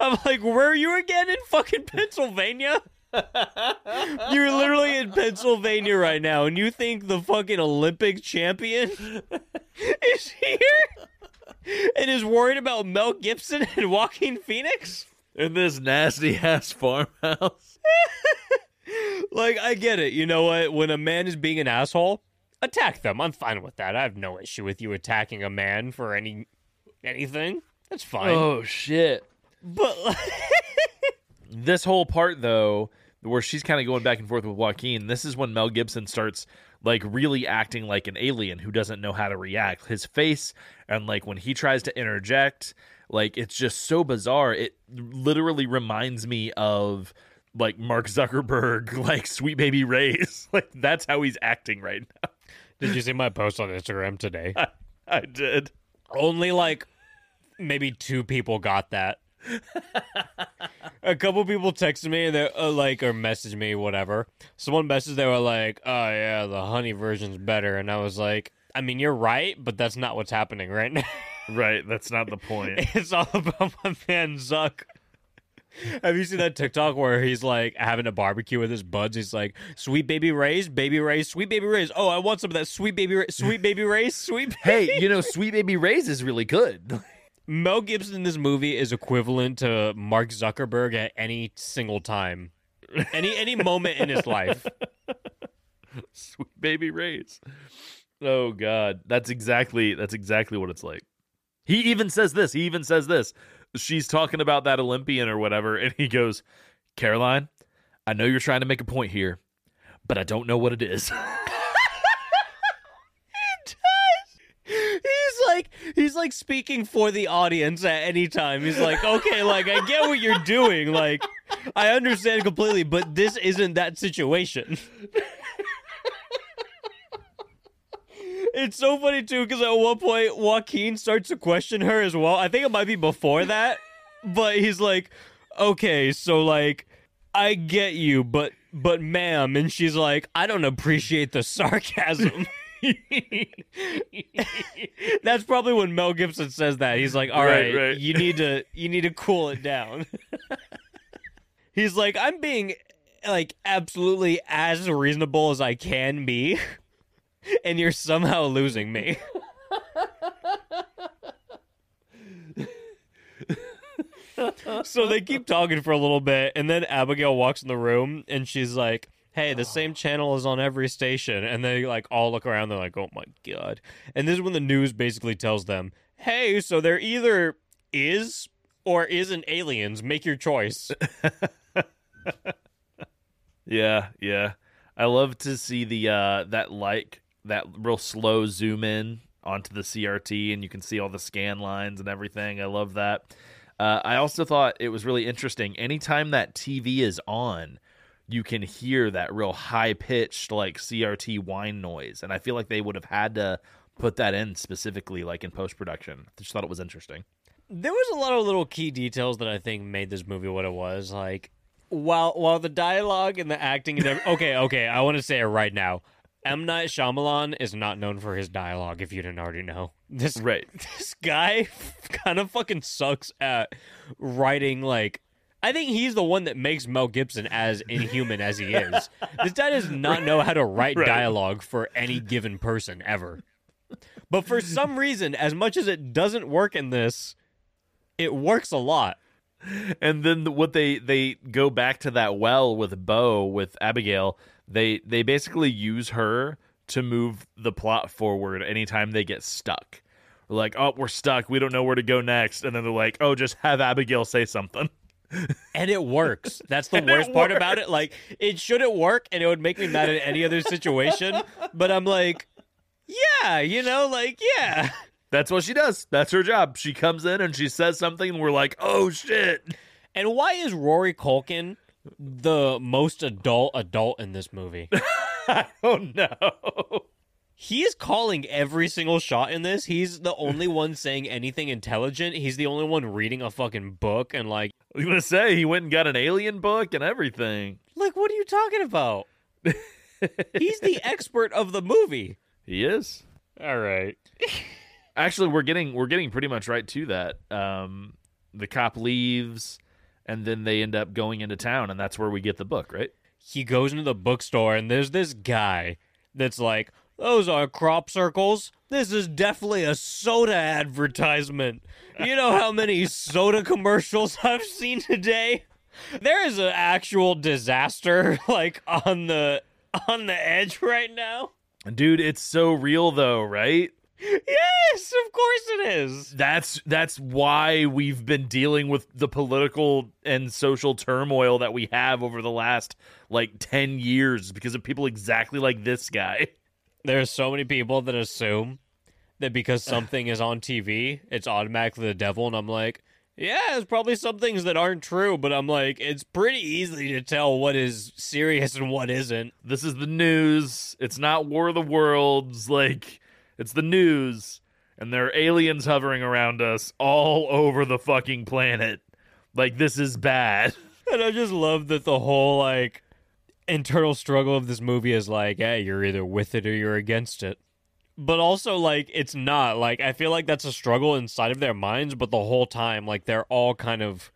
I'm like, where are you again in fucking Pennsylvania? You're literally in Pennsylvania right now, and you think the fucking Olympic champion is here and is worried about Mel Gibson and Joaquin Phoenix? In this nasty ass farmhouse. Like, I get it. You know what? When a man is being an asshole, attack them. I'm fine with that. I have no issue with you attacking a man for any anything. That's fine. Oh shit. But like... This whole part though, where she's kind of going back and forth with Joaquin. This is when Mel Gibson starts like really acting like an alien who doesn't know how to react. His face and like when he tries to interject, like it's just so bizarre. It literally reminds me of like Mark Zuckerberg, like Sweet Baby Ray's. like that's how he's acting right now. Did you see my post on Instagram today? I, I did. Only like maybe two people got that. a couple people texted me and they uh, like or messaged me whatever. Someone messaged they were like, "Oh yeah, the honey version's better," and I was like, "I mean, you're right, but that's not what's happening right now. Right, that's not the point. it's all about my man Zuck." Have you seen that TikTok where he's like having a barbecue with his buds? He's like, "Sweet baby Ray's, baby Ray's, sweet baby Ray's. Oh, I want some of that sweet baby, Ray- sweet baby Ray's, sweet." hey, you know, Sweet Baby Ray's is really good. Mel Gibson in this movie is equivalent to Mark Zuckerberg at any single time, any any moment in his life. Sweet Baby Ray's. Oh God, that's exactly that's exactly what it's like. He even says this. He even says this. She's talking about that Olympian or whatever, and he goes, "Caroline, I know you're trying to make a point here, but I don't know what it is." He's like he's like speaking for the audience at any time. He's like, okay, like I get what you're doing, like I understand completely, but this isn't that situation. It's so funny too because at one point Joaquin starts to question her as well. I think it might be before that, but he's like, "Okay, so like, I get you, but but ma'am," and she's like, "I don't appreciate the sarcasm." That's probably when Mel Gibson says that. He's like, "All Right, right, right. you need to you need to cool it down." He's like, "I'm being like absolutely as reasonable as I can be." and you're somehow losing me. so they keep talking for a little bit, and then Abigail walks in the room, and she's like, "Hey, the same channel is on every station." And they like all look around. They're like, "Oh my god!" And this is when the news basically tells them, "Hey, so there either is or isn't aliens. Make your choice." yeah, yeah. I love to see the uh that like that real slow zoom in onto the CRT and you can see all the scan lines and everything. I love that. Uh, I also thought it was really interesting. Anytime that TV is on, you can hear that real high pitched like CRT whine noise, and I feel like they would have had to put that in specifically, like in post production. I just thought it was interesting. there was a lot of little key details that I think made this movie what it was. Like while while the dialogue and the acting and every- okay, okay, I want to say it right now. M Night Shyamalan is not known for his dialogue. If you didn't already know, this Right. this guy kind of fucking sucks at writing. Like, I think he's the one that makes Mel Gibson as inhuman as he is. This guy does not know how to write Right. dialogue for any given person ever. But for some reason, as much as it doesn't work in this, it works a lot. and then what they they go back to that well with Bo with Abigail. They they basically use her to move the plot forward anytime they get stuck. They're like, oh, we're stuck. We don't know where to go next. And then they're like, oh, just have Abigail say something. And it works. That's the And worst part about it. Like, it shouldn't work, and it would make me mad in any other situation. But I'm like, yeah, you know, like, yeah. That's what she does. That's her job. She comes in and she says something, and we're like, oh shit. And why is Rory Culkin the most adult adult in this movie? Oh no. He is calling every single shot in this. He's the only one saying anything intelligent. He's the only one reading a fucking book and like, I was gonna say he went and got an alien book and everything. like, what are you talking about? He's the expert of the movie. He is. All right. Actually, we're getting we're getting pretty much right to that. Um, the cop leaves, and then they end up going into town, and that's where we get the book, right? he goes into the bookstore and there's this guy that's like, Those are crop circles. This is definitely a soda advertisement. You know how many soda commercials I've seen today? There is an actual disaster like on the on the edge right now. Dude, it's so real though, right? Yes, of course it is. That's that's why we've been dealing with the political and social turmoil that we have over the last like 10 years because of people exactly like this guy. There's so many people that assume that because something is on TV, it's automatically the devil, and I'm like, yeah, there's probably some things that aren't true, but I'm like, it's pretty easy to tell what is serious and what isn't. This is the news. It's not War of the Worlds like it's the news and there are aliens hovering around us all over the fucking planet. Like this is bad. And I just love that the whole like internal struggle of this movie is like, hey, you're either with it or you're against it. But also like it's not. Like I feel like that's a struggle inside of their minds, but the whole time like they're all kind of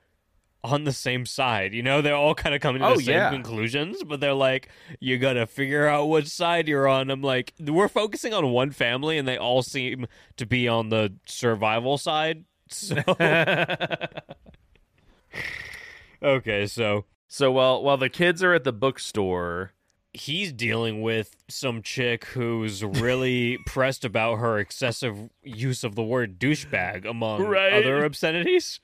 on the same side. You know, they're all kind of coming to Oh, the same yeah. conclusions, but they're like, you gotta figure out which side you're on. I'm like, we're focusing on one family, and they all seem to be on the survival side. So, okay, so So while while the kids are at the bookstore, he's dealing with some chick who's really pressed about her excessive use of the word douchebag among Right. other obscenities.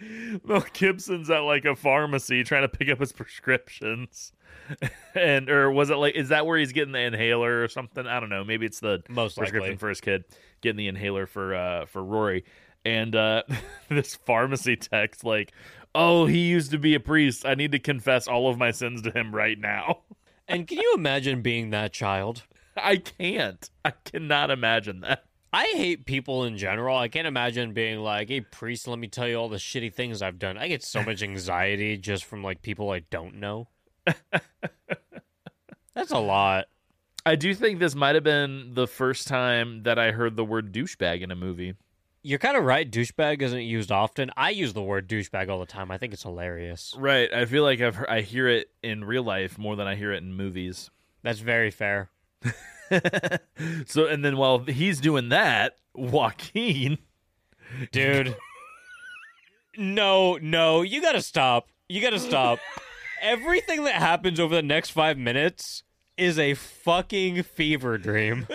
Mel Gibson's at like a pharmacy trying to pick up his prescriptions. and or was it like is that where he's getting the inhaler or something? I don't know. Maybe it's the Most prescription likely. for his kid, getting the inhaler for uh for Rory. And uh this pharmacy text like, "Oh, he used to be a priest. I need to confess all of my sins to him right now." And can you imagine being that child? I can't. I cannot imagine that. I hate people in general. I can't imagine being like, "Hey, priest, let me tell you all the shitty things I've done." I get so much anxiety just from like people I don't know. That's a lot. I do think this might have been the first time that I heard the word douchebag in a movie. You're kind of right. Douchebag isn't used often. I use the word douchebag all the time. I think it's hilarious. Right. I feel like I've I hear it in real life more than I hear it in movies. That's very fair. so and then while he's doing that, Joaquin Dude. no, no, you gotta stop. You gotta stop. Everything that happens over the next five minutes is a fucking fever dream.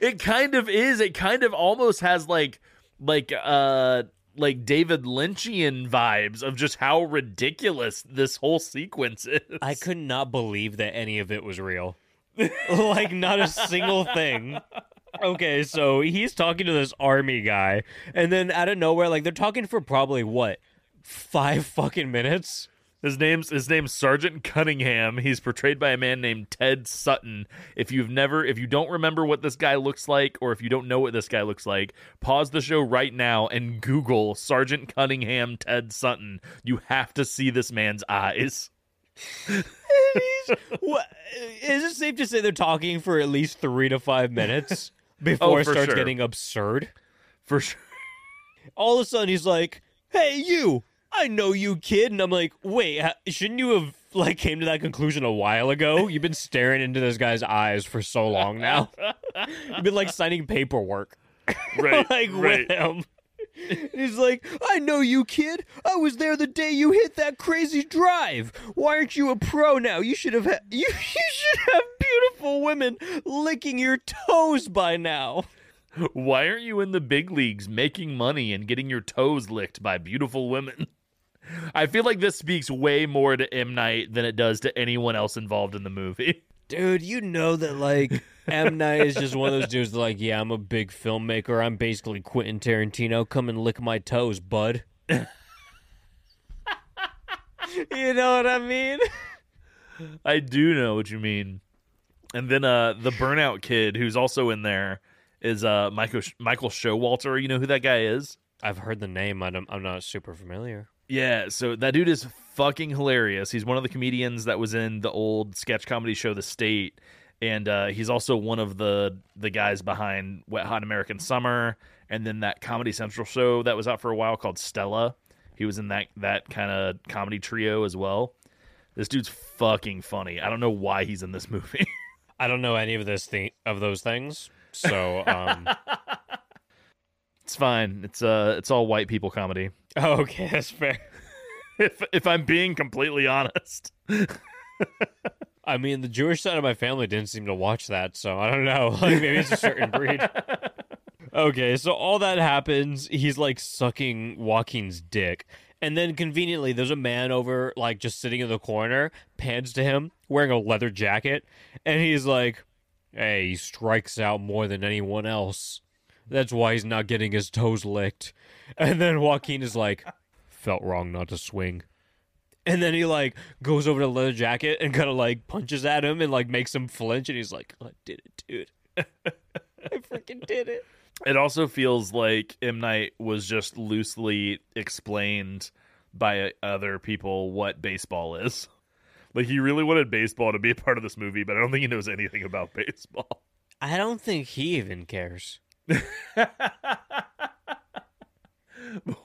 it kind of is. It kind of almost has like like uh like David Lynchian vibes of just how ridiculous this whole sequence is. I could not believe that any of it was real. like, not a single thing. Okay, so he's talking to this army guy, and then out of nowhere, like, they're talking for probably what? Five fucking minutes? His name's his name's Sergeant Cunningham. He's portrayed by a man named Ted Sutton. If you've never if you don't remember what this guy looks like or if you don't know what this guy looks like, pause the show right now and Google Sergeant Cunningham Ted Sutton. You have to see this man's eyes. What, is it safe to say they're talking for at least three to five minutes oh, before it starts sure. getting absurd? For sure. All of a sudden, he's like, "Hey, you! I know you, kid." And I'm like, "Wait, ha- shouldn't you have like came to that conclusion a while ago? You've been staring into this guy's eyes for so long now. You've been like signing paperwork, Right. like right. with him." And He's like, I know you, kid. I was there the day you hit that crazy drive. Why aren't you a pro now? You should have ha- you, you should have beautiful women licking your toes by now. Why aren't you in the big leagues making money and getting your toes licked by beautiful women? I feel like this speaks way more to M. Night than it does to anyone else involved in the movie. Dude, you know that like M Night is just one of those dudes that, like, yeah, I'm a big filmmaker. I'm basically Quentin Tarantino. Come and lick my toes, bud. you know what I mean? I do know what you mean. And then uh the burnout kid who's also in there is uh Michael Michael Showalter. You know who that guy is? I've heard the name. I don't, I'm not super familiar. Yeah, so that dude is fucking hilarious. He's one of the comedians that was in the old sketch comedy show The State, and uh, he's also one of the the guys behind Wet Hot American Summer, and then that Comedy Central show that was out for a while called Stella. He was in that that kind of comedy trio as well. This dude's fucking funny. I don't know why he's in this movie. I don't know any of this thing of those things. So, um, it's fine. It's uh, it's all white people comedy. okay, that's fair. If if I'm being completely honest. I mean, the Jewish side of my family didn't seem to watch that, so I don't know. Like maybe it's a certain breed. Okay, so all that happens, he's like sucking Joaquin's dick. And then conveniently there's a man over like just sitting in the corner, pans to him, wearing a leather jacket, and he's like, Hey, he strikes out more than anyone else. That's why he's not getting his toes licked. And then Joaquin is like, Felt wrong not to swing. And then he like goes over to the leather jacket and kind of like punches at him and like makes him flinch. And he's like, I did it, dude. I freaking did it. It also feels like M Night was just loosely explained by uh, other people what baseball is. Like he really wanted baseball to be a part of this movie, but I don't think he knows anything about baseball. I don't think he even cares.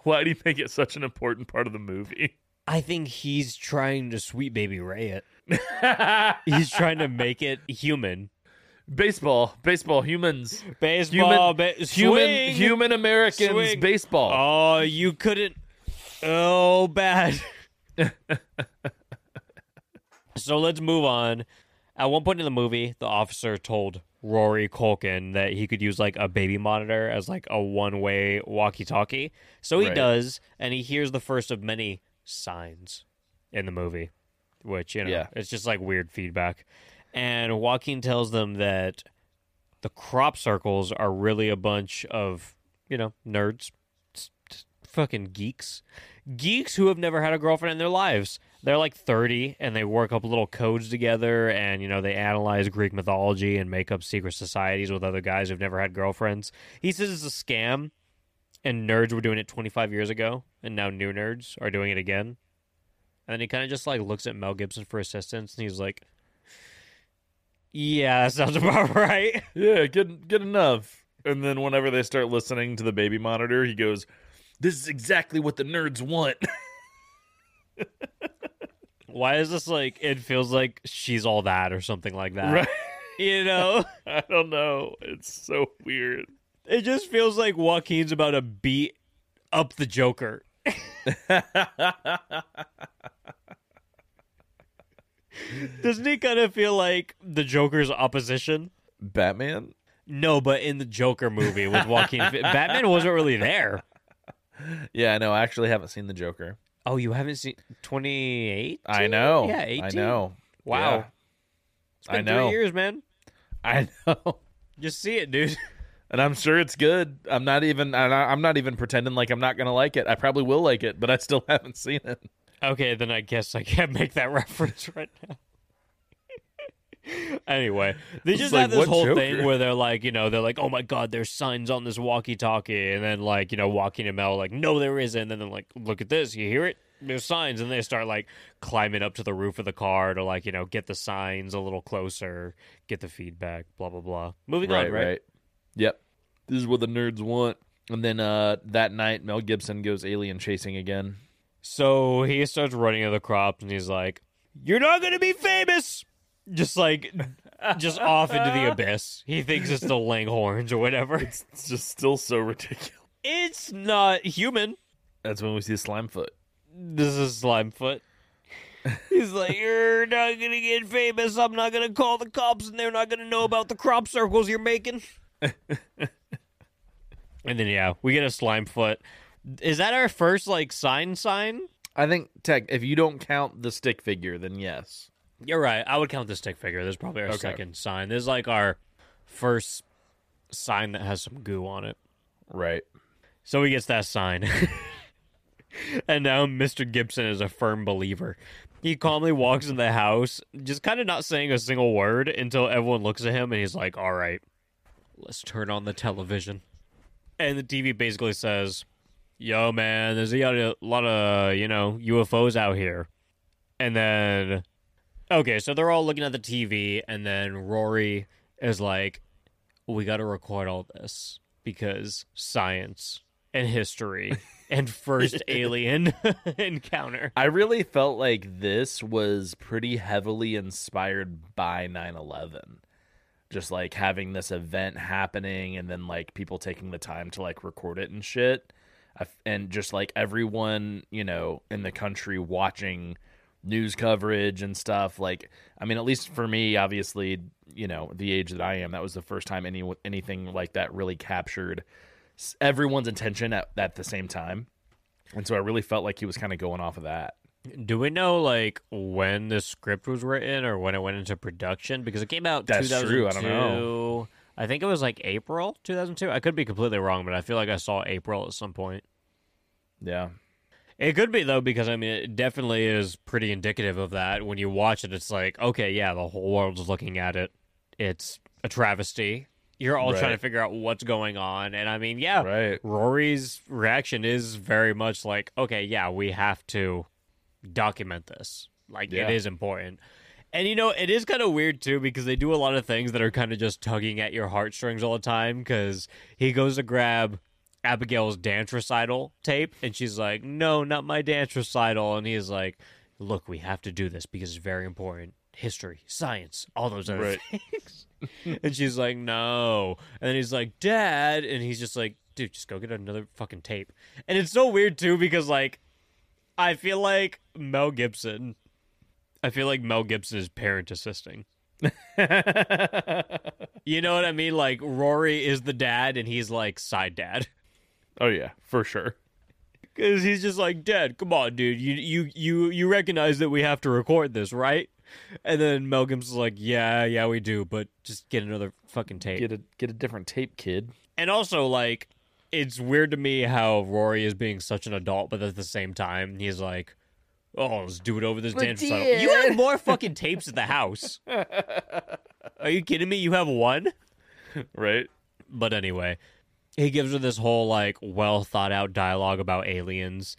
Why do you think it's such an important part of the movie? I think he's trying to sweet baby Ray it. he's trying to make it human. Baseball, baseball, humans, Baseball, human, ba- human, human Americans, Swing. baseball. Oh, you couldn't. Oh, bad. so let's move on. At one point in the movie, the officer told Rory Culkin that he could use like a baby monitor as like a one-way walkie-talkie. So he Right. does, and he hears the first of many signs in the movie, which you know, Yeah. it's just like weird feedback. And Joaquin tells them that the crop circles are really a bunch of you know nerds, fucking geeks, geeks who have never had a girlfriend in their lives. They're like thirty, and they work up little codes together, and you know they analyze Greek mythology and make up secret societies with other guys who've never had girlfriends. He says it's a scam, and nerds were doing it twenty five years ago, and now new nerds are doing it again. And then he kind of just like looks at Mel Gibson for assistance, and he's like. Yeah, that sounds about right. Yeah, good good enough. And then whenever they start listening to the baby monitor, he goes, "This is exactly what the nerds want." Why is this like it feels like she's all that or something like that? right? You know? I don't know. It's so weird. It just feels like Joaquin's about to beat up the Joker. Doesn't he kind of feel like the Joker's opposition? Batman? No, but in the Joker movie with Joaquin, Batman wasn't really there. Yeah, I know. I actually haven't seen the Joker. Oh, you haven't seen 28? I know. Yeah, 18. I know. Wow. Yeah. It's been I know. three years, man. I know. Just see it, dude. And I'm sure it's good. I'm not even. I'm not even pretending like I'm not gonna like it. I probably will like it, but I still haven't seen it. Okay, then I guess I can't make that reference right now. anyway, they just like, have this whole Joker? thing where they're like, you know, they're like, oh my god, there's signs on this walkie-talkie, and then like, you know, Joaquin and Mel like, no, there isn't, and then like, look at this, you hear it? There's signs, and they start like climbing up to the roof of the car to like, you know, get the signs a little closer, get the feedback, blah blah blah. Moving right, on, right? right. Yep. This is what the nerds want. And then uh that night, Mel Gibson goes alien chasing again. So he starts running in the crops and he's like, You're not gonna be famous Just like just off into the abyss. He thinks it's the Langhorns or whatever. It's just still so ridiculous. It's not human. That's when we see Slimefoot. This is Slimefoot. He's like, You're not gonna get famous. I'm not gonna call the cops and they're not gonna know about the crop circles you're making. and then yeah, we get a slime foot. Is that our first like sign sign? I think tech. If you don't count the stick figure, then yes. You're right. I would count the stick figure. This is probably our Okay. second sign. This is like our first sign that has some goo on it. Right. So he gets that sign. and now Mr. Gibson is a firm believer. He calmly walks in the house, just kind of not saying a single word until everyone looks at him and he's like, All right, let's turn on the television. And the TV basically says, Yo, man, there's a lot of, lot of you know, UFOs out here. And then, okay, so they're all looking at the TV, and then Rory is like, We got to record all this because science and history and first alien encounter. I really felt like this was pretty heavily inspired by 9/11. Just like having this event happening and then like people taking the time to like record it and shit. And just like everyone, you know, in the country watching news coverage and stuff. Like, I mean, at least for me, obviously, you know, the age that I am, that was the first time any anything like that really captured everyone's attention at, at the same time. And so I really felt like he was kind of going off of that. Do we know like when the script was written or when it went into production? Because it came out That's 2002. true, I don't know. I think it was like April 2002. I could be completely wrong, but I feel like I saw April at some point. Yeah. It could be though, because I mean, it definitely is pretty indicative of that. When you watch it, it's like, okay, yeah, the whole world's looking at it. It's a travesty. You're all trying to figure out what's going on, and I mean, yeah, Right. Rory's reaction is very much like, okay, yeah, we have to document this. Like, Yeah. it is important. And you know, it is kind of weird too because they do a lot of things that are kind of just tugging at your heartstrings all the time. Because he goes to grab Abigail's dance recital tape, and she's like, "No, not my dance recital." And he's like, "Look, we have to do this because it's very important. History, science, all those other Right. things." and she's like, "No." And then he's like, "Dad," and he's just like, "Dude, just go get another fucking tape." And it's so weird too because like, I feel like Mel Gibson. I feel like Mel Gibson is parent assisting. You know what I mean? Like Rory is the dad and he's like side dad. Oh yeah, for sure. Cuz he's just like, "Dad, come on, dude. You you you you recognize that we have to record this, right?" And then Mel Gibson's like, "Yeah, yeah, we do, but just get another fucking tape." Get a get a different tape, kid. and also like it's weird to me how Rory is being such an adult, but at the same time he's like, "Oh, let's do it over this dance recital." You have more fucking tapes at the house. Are you kidding me? You have one. Right? But anyway, he gives her this whole like well thought out dialogue about aliens,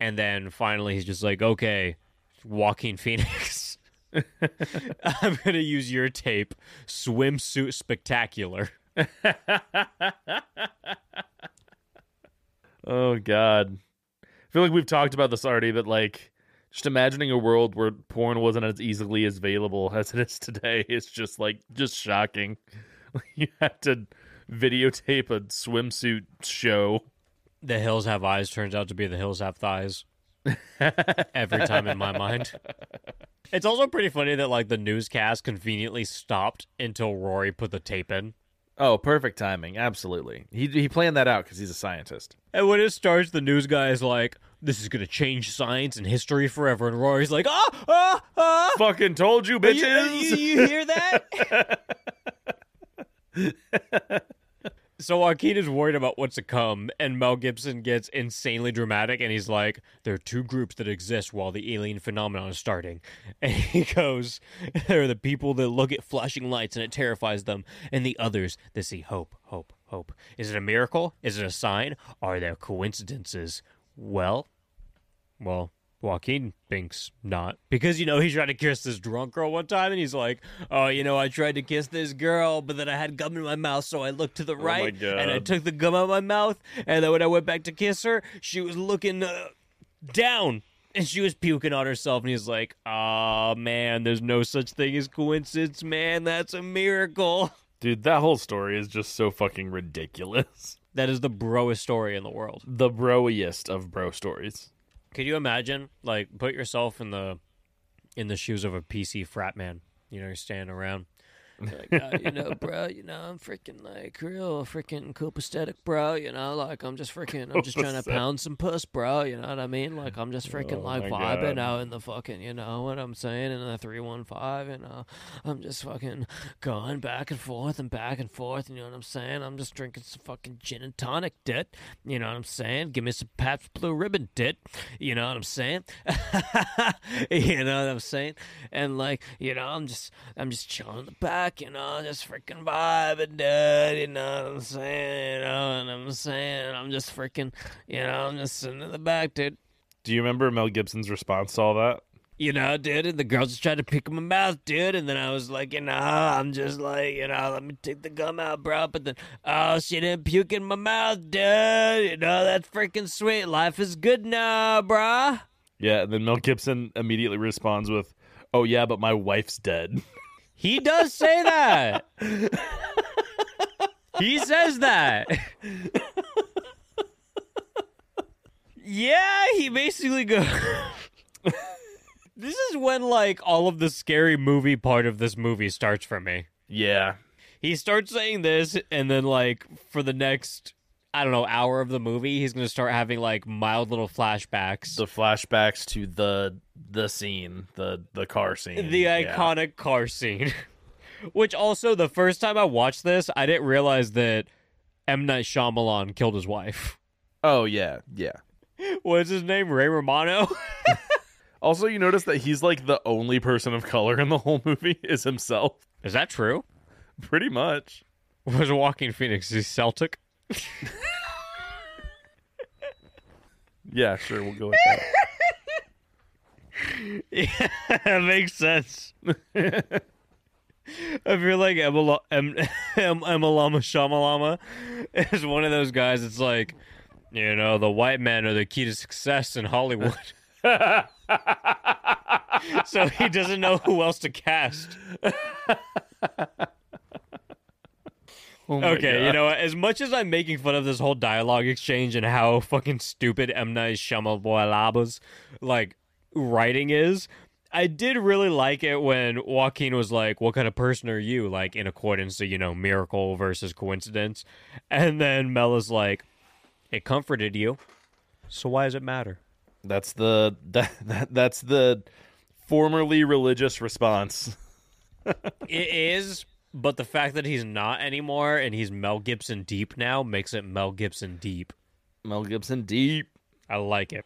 and then finally he's just like, "Okay, Joaquin Phoenix." I'm gonna use your tape, swimsuit spectacular. Oh God. I feel like we've talked about this already, but like just imagining a world where porn wasn't as easily as available as it is today is just like just shocking. You had to videotape a swimsuit show. The Hills Have Eyes turns out to be The Hills Have Thighs. Every time in my mind. It's also pretty funny that like the newscast conveniently stopped until Rory put the tape in. Oh, perfect timing. Absolutely. He he planned that out because he's a scientist. And when it starts, the news guy is like, "This is gonna change science and history forever," and Rory's like, "Ah, ah, ah!" Fucking told you, You, bitches. you, you hear that? so Joaquin is worried about what's to come, and Mel Gibson gets insanely dramatic, and he's like, "There are two groups that exist while the alien phenomenon is starting." And he goes, "There are the people that look at flashing lights and it terrifies them, and the others that see hope, hope, hope. Is it a miracle? Is it a sign? Are there coincidences? Well, well." Joaquin thinks not. Because, you know, he tried to kiss this drunk girl one time and he's like, Oh, you know, I tried to kiss this girl, but then I had gum in my mouth, so I looked to the my right and I took the gum out of my mouth. And then when I went back to kiss her, she was looking uh, down and she was puking on herself. And he's like, Oh, man, there's no such thing as coincidence, man. That's a miracle. Dude, that whole story is just so fucking ridiculous. That is the broest story in the world. The broiest of bro stories. Could you imagine, like, put yourself in the in the shoes of a PC frat man? You know, you're standing around. Like, "Uh, you know, bro, you know, I'm freaking like real freaking copacetic, bro. You know, like I'm just freaking, I'm just trying to pound some puss, bro. You know what I mean? Like I'm just freaking Oh like vibing God. out in the fucking, you know what I'm saying? In the three one five, you know, I'm just fucking going back and forth and back and forth. You know what I'm saying? I'm just drinking some fucking gin and tonic, dit. You know what I'm saying? Give me some Pabst Blue Ribbon, dit. You know what I'm saying? you know what I'm saying? And like, you know, I'm just, I'm just chilling in the back. You know, just freaking vibing, dude. You know what I'm saying? You know what I'm saying? I'm just freaking, you know, I'm just sitting in the back, dude. Do you remember Mel Gibson's response to all that? You know, dude, and the girls just tried to pick my mouth, dude, and then I was like, you know, I'm just like, you know, let me take the gum out, bro. But then, oh, she didn't puke in my mouth, dude. You know, that's freaking sweet. Life is good now, bruh. Yeah, and then Mel Gibson immediately responds with, "Oh yeah, but my wife's dead." He does say that. he says that. yeah, he basically goes. this is when like all of the scary movie part of this movie starts for me. Yeah. He starts saying this, and then like for the next I don't know hour of the movie, he's gonna start having like mild little flashbacks. The flashbacks to the the scene, the the car scene. the Yeah. iconic car scene. Which also, the first time I watched this, I didn't realize that M Night Shyamalan killed his wife. Oh yeah, yeah. What's his name? Ray Romano. Also, you notice that he's like the only person of color in the whole movie is himself. Is that true? Pretty much. Was Joaquin Phoenix? Is he Celtic? Yeah, sure, we'll go with that. Yeah, that makes sense. I feel like Emma em, em, Emma Lama Shamalama is one of those guys. It's like, you know, the white men are the key to success in Hollywood. so he doesn't know who else to cast. Oh my Okay, you know, as much as I'm making fun of this whole dialogue exchange and how fucking stupid M Night Shyamalan's like writing is, I did really like it when Joaquin was like, "What kind of person are you?" Like in accordance to you know miracle versus coincidence, and then Mel is like, "It comforted you, so why does it matter?" That's the that, that that's the formerly religious response. It is, but the fact that he's not anymore and he's Mel Gibson deep now makes it Mel Gibson deep. Mel Gibson deep. I like it.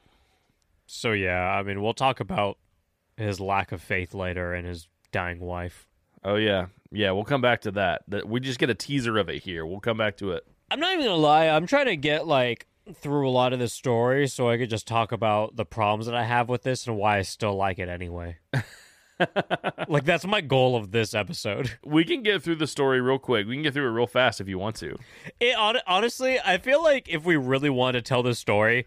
So yeah, I mean, we'll talk about his lack of faith later and his dying wife. Oh yeah. Yeah, we'll come back to that. We just get a teaser of it here. We'll come back to it. I'm not even gonna lie. I'm trying to get like through a lot of this story so I could just talk about the problems that I have with this and why I still like it anyway. like that's my goal of this episode. We can get through the story real quick. We can get through it real fast if you want to. It hon- honestly, I feel like if we really want to tell this story,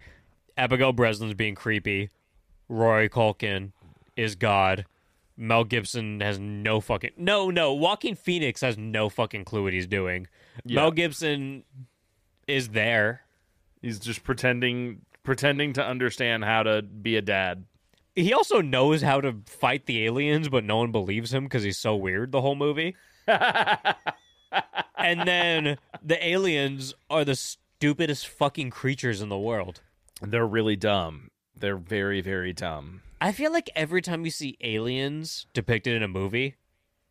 Abigail Breslin's being creepy, Rory Culkin is God, Mel Gibson has no fucking no no. Joaquin Phoenix has no fucking clue what he's doing. Yeah. Mel Gibson is there. He's just pretending pretending to understand how to be a dad. He also knows how to fight the aliens, but no one believes him because he's so weird the whole movie. and then the aliens are the stupidest fucking creatures in the world. They're really dumb. They're very very dumb. I feel like every time you see aliens depicted in a movie,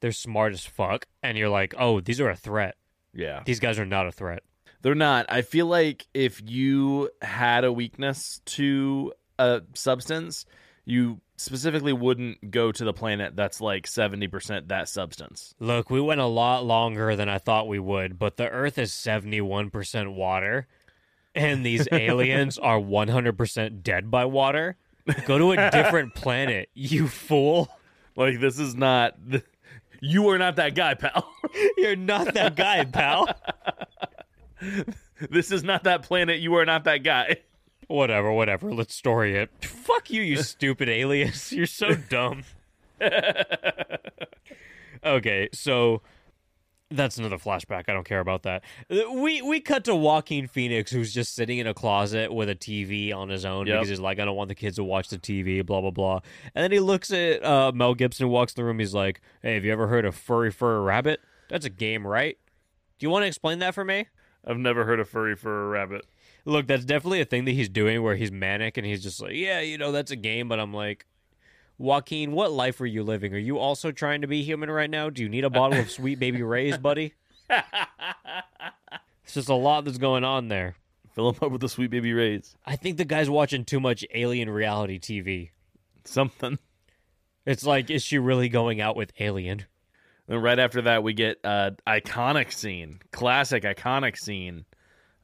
they're smart as fuck, and you're like, oh, these are a threat. Yeah. These guys are not a threat. They're not. I feel like if you had a weakness to a substance, you specifically wouldn't go to the planet that's like 70% that substance. Look, we went a lot longer than I thought we would, but the Earth is 71% water, and these aliens are 100% dead by water. Go to a different planet, you fool. Like this is not you are not that guy, pal. You're not that guy, pal. this is not that planet. You are not that guy. Whatever, whatever. Let's story it. Fuck you, you stupid alias. You're so dumb. okay, so that's another flashback. I don't care about that. Uh, We we cut to Joaquin Phoenix, who's just sitting in a closet with a TV on his own Yep. because he's like, I don't want the kids to watch the TV, blah blah blah. And then he looks at uh, Mel Gibson, walks in the room. He's like, Hey, have you ever heard of furry fur rabbit? That's a game, right? Do you want to explain that for me? I've never heard of furry fur rabbit. Look, that's definitely a thing that he's doing where he's manic and he's just like, yeah, you know, that's a game. But I'm like, Joaquin, what life are you living? Are you also trying to be human right now? Do you need a bottle of sweet baby Ray's, buddy? It's just a lot that's going on there. Fill him up with the sweet baby rays. I think the guy's watching too much alien reality TV. Something. It's like, is she really going out with Alien? And right after that, we get a iconic scene, classic iconic scene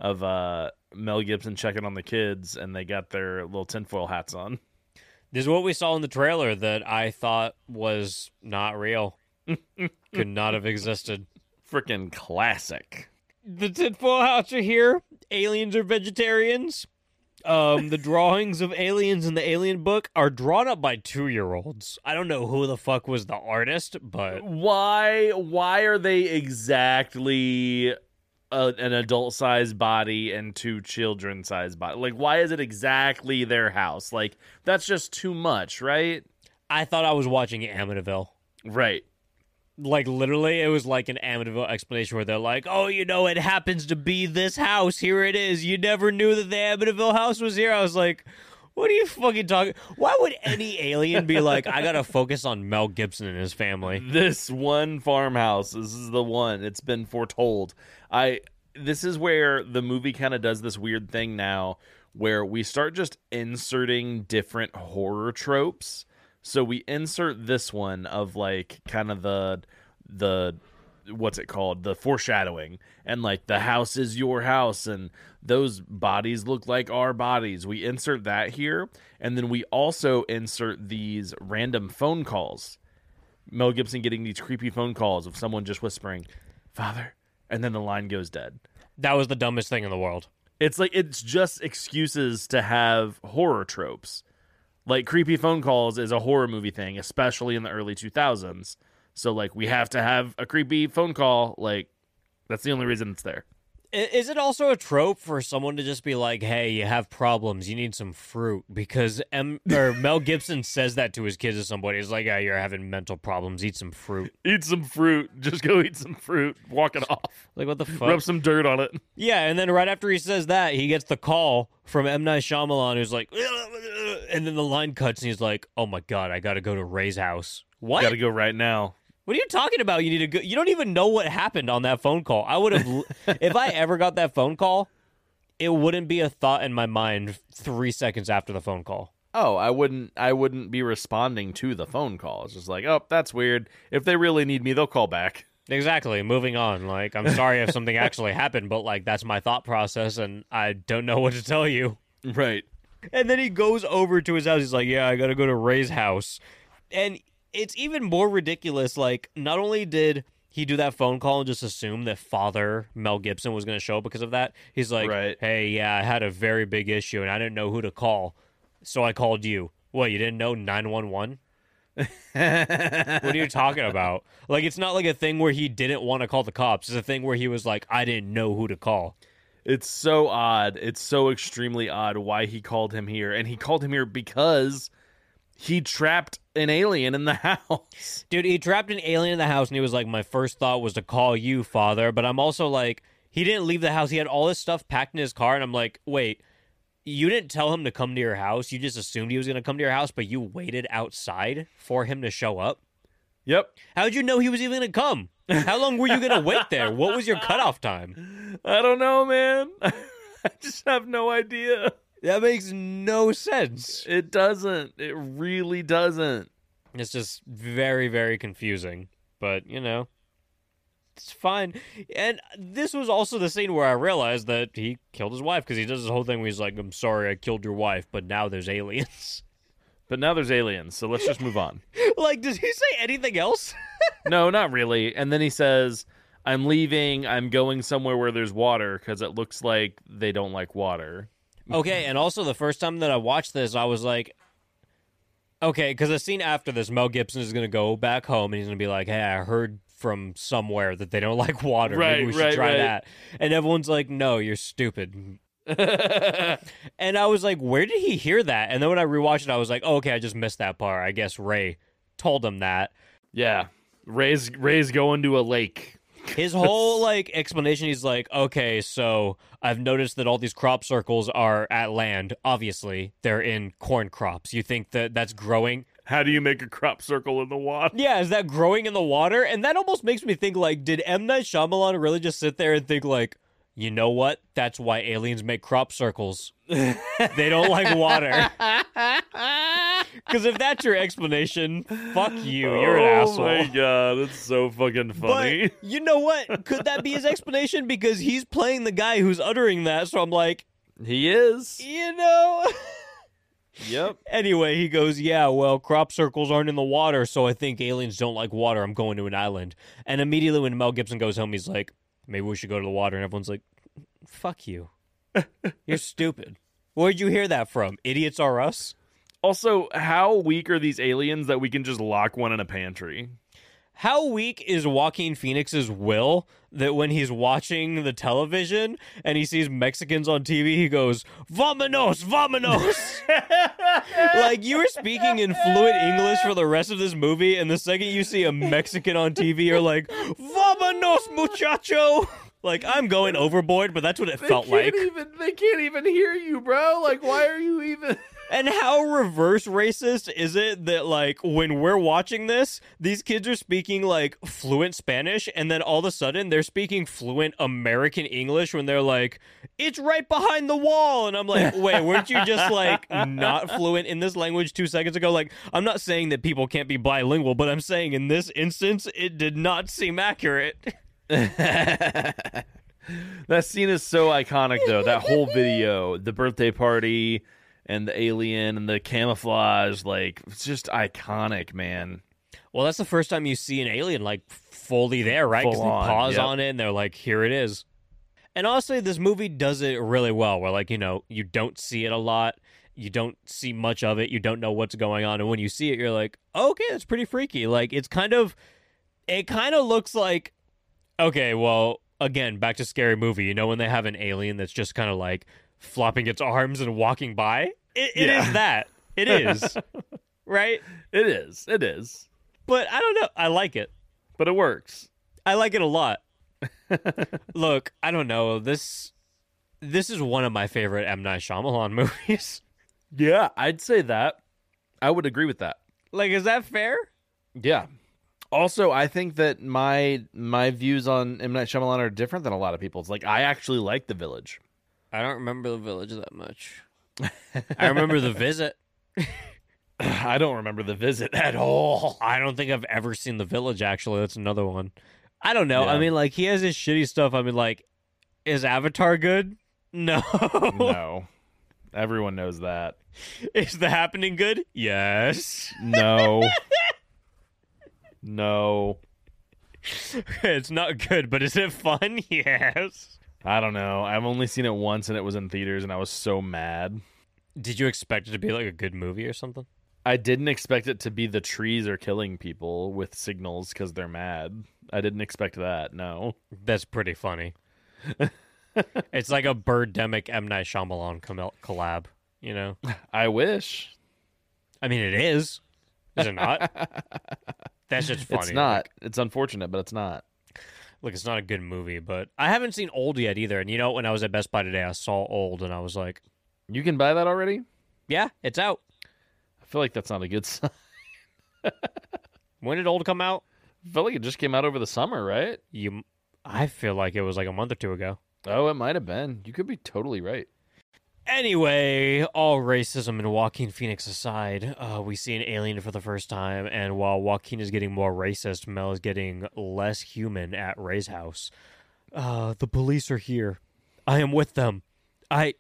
of uh, Mel Gibson checking on the kids, and they got their little tinfoil hats on. This is what we saw in the trailer that I thought was not real. Could not have existed. Freaking classic. the tinfoil hats are here. Aliens are vegetarians. Um, the drawings of aliens in the Alien book are drawn up by two year olds. I don't know who the fuck was the artist, but Why? Why are they exactly a, an adult-sized body and two children-sized body? Like, why is it exactly their house? Like, that's just too much, right? I thought I was watching Amityville. Right. Like literally, it was like an Amityville explanation where they're like, "Oh, you know, it happens to be this house. Here it is. You never knew that the Amityville house was here." I was like, "What are you fucking talking? Why would any alien be like, I gotta focus on Mel Gibson and his family?" This one farmhouse, this is the one. It's been foretold. I this is where the movie kind of does this weird thing now where we start just inserting different horror tropes. So we insert this one of like kind of the the what's it called the foreshadowing and like the house is your house and those bodies look like our bodies we insert that here and then we also insert these random phone calls mel gibson getting these creepy phone calls of someone just whispering father and then the line goes dead That was the dumbest thing in the world. it's like it's just excuses to have horror tropes. Like creepy phone calls is a horror movie thing, especially in the early 2000s. So like we have to have a creepy phone call. Like that's the only reason it's there. Is it also a trope for someone to just be like, "Hey, you have problems. You need some fruit," because M or Mel Gibson says that to his kids or somebody. He's like, "Yeah, you're having mental problems. Eat some fruit." Eat some fruit. Just go eat some fruit. Walk it off. Like, what the fuck? Rub some dirt on it. Yeah, and then right after he says that, he gets the call from M Night Shyamalan, who's like, and then the line cuts, and he's like, "Oh my god, I got to go to Ray's house." What? Got to go right now. What are you talking about? You need to go. You don't even know what happened on that phone call. I would have, if I ever got that phone call, it wouldn't be a thought in my mind three seconds after the phone call. Oh, I wouldn't. I wouldn't be responding to the phone call. It's just like, oh, that's weird. If they really need me, they'll call back. Exactly. Moving on. Like, I'm sorry if something actually happened, but like that's my thought process, and I don't know what to tell you. Right. And then he goes over to his house. He's like, "Yeah, I got to go to Ray's house," and it's even more ridiculous. Like, not only did he do that phone call and just assume that Father Mel Gibson was going to show up because of that, he's like, Right. "Hey, yeah, I had a very big issue and I didn't know who to call, so I called you." What? You didn't know nine one one? What are you talking about? Like, it's not like a thing where he didn't want to call the cops. It's a thing where he was like, "I didn't know who to call." It's so odd. It's so extremely odd why he called him here. And he called him here because he trapped an alien in the house. Dude, he trapped an alien in the house and he was like, My first thought was to call you, father. But I'm also like, he didn't leave the house. He had all this stuff packed in his car. And I'm like, Wait, you didn't tell him to come to your house. You just assumed he was going to come to your house, but you waited outside for him to show up. Yep. How'd you know he was even going to come? How long were you going to wait there? What was your cutoff time? I don't know, man. I just have no idea. That makes no sense. It doesn't. It really doesn't. It's just very, very confusing. But, you know, it's fine. And this was also the scene where I realized that he killed his wife because he does this whole thing where he's like, I'm sorry I killed your wife, but now there's aliens. But now there's aliens, so let's just move on. like, does he say anything else? no, not really. And then he says, I'm leaving. I'm going somewhere where there's water because it looks like they don't like water. Okay, and also the first time that I watched this, I was like, okay, because the scene after this, Mel Gibson is going to go back home and he's going to be like, hey, I heard from somewhere that they don't like water. Maybe we should right, try right. that. And everyone's like, no, you're stupid. And I was like, where did he hear that? And then when I rewatched it, I was like, oh, okay, I just missed that part. I guess Ray told him that. Yeah. Ray's Ray's going to a lake. His whole like explanation, he's like, okay, so I've noticed that all these crop circles are at land. Obviously, they're in corn crops. You think that that's growing? How do you make a crop circle in the water? Yeah, is that growing in the water? And that almost makes me think like, did M Night Shyamalan really just sit there and think like, you know what? That's why aliens make crop circles. they don't like water. Because if that's your explanation, fuck you. You're an oh asshole. Oh my god, that's so fucking funny. But you know what? Could that be his explanation? Because he's playing the guy who's uttering that. So I'm like, he is. you know. Yep. anyway, he goes, yeah, well, crop circles aren't in the water, so I think aliens don't like water. I'm going to an island. And immediately when Mel Gibson goes home, he's like, maybe we should go to the water. And everyone's like, fuck you. You're stupid. Where'd you hear that from? Idiots are us? Also, how weak are these aliens that we can just lock one in a pantry? How weak is Joaquin Phoenix's will that when he's watching the television and he sees Mexicans on TV, he goes, Vamonos, vamonos. like you were speaking in fluent English for the rest of this movie, and the second you see a Mexican on TV, you're like, Vamonos, muchacho. Like I'm going overboard, but that's what it felt like. even they can't even hear you, bro. Like, why are you even? And how reverse racist is it that like when we're watching this, these kids are speaking like fluent Spanish and then all of a sudden they're speaking fluent American English when they're like, "It's right behind the wall." And I'm like, "Wait, weren't you just like not fluent in this language 2 seconds ago?" Like, I'm not saying that people can't be bilingual, but I'm saying in this instance it did not seem accurate. that scene is so iconic, though. That whole video, the birthday party, and the alien, and the camouflage, like it's just iconic, man. Well, that's the first time you see an alien like fully there, right? Because they pause yep. on it and they're like, "Here it is." And honestly, this movie does it really well. Where like you know you don't see it a lot, you don't see much of it, you don't know what's going on, and when you see it, you're like, "Okay, that's pretty freaky." Like it's kind of, it kind of looks like, okay, well, again, back to scary movie. You know when they have an alien that's just kind of like flopping its arms and walking by? It, it is Yeah. that. It is. right? It is. It is. But I don't know. I like it. But it works. I like it a lot. Look, I don't know. This this is one of my favorite M Night Shyamalan movies. Yeah, I'd say that. I would agree with that. like, is that fair? Yeah. Also, I think that my my views on M Night Shyamalan are different than a lot of people's. Like, I actually like The Village. I don't remember the village that much. I remember the visit. I don't remember The Visit at all. I don't think I've ever seen the village. Actually, that's another one. I don't know. I mean, like he has his shitty stuff. I mean, like, is Avatar good? No. no, everyone knows that. is the happening good? Yes. No, no. it's not good, but is it fun? Yes. I don't know. I've only seen it once, and it was in theaters, and I was so mad. Did you expect it to be like a good movie or something? I didn't expect it to be the trees are killing people with signals because they're mad. I didn't expect that. No. That's pretty funny. it's like a Birdemic M Night Shyamalan collab. You know, I wish. I mean, it is. Is it not? That's just funny. It's not. It's unfortunate, but it's not. Look, it's not a good movie, but I haven't seen Old yet either. And you know, when I was at Best Buy today, I saw Old, and I was like, You can buy that already? "Yeah, it's out." I feel like that's not a good sign. When did Old come out? I feel like it just came out over the summer, right? You, I feel like it was like a month or two ago. Oh, it might have been. You could be totally right. Anyway, all racism and Joaquin Phoenix aside, uh, we see an alien for the first time, and while Joaquin is getting more racist, Mel is getting less human at Ray's house. Uh, the police are here. I am with them. I,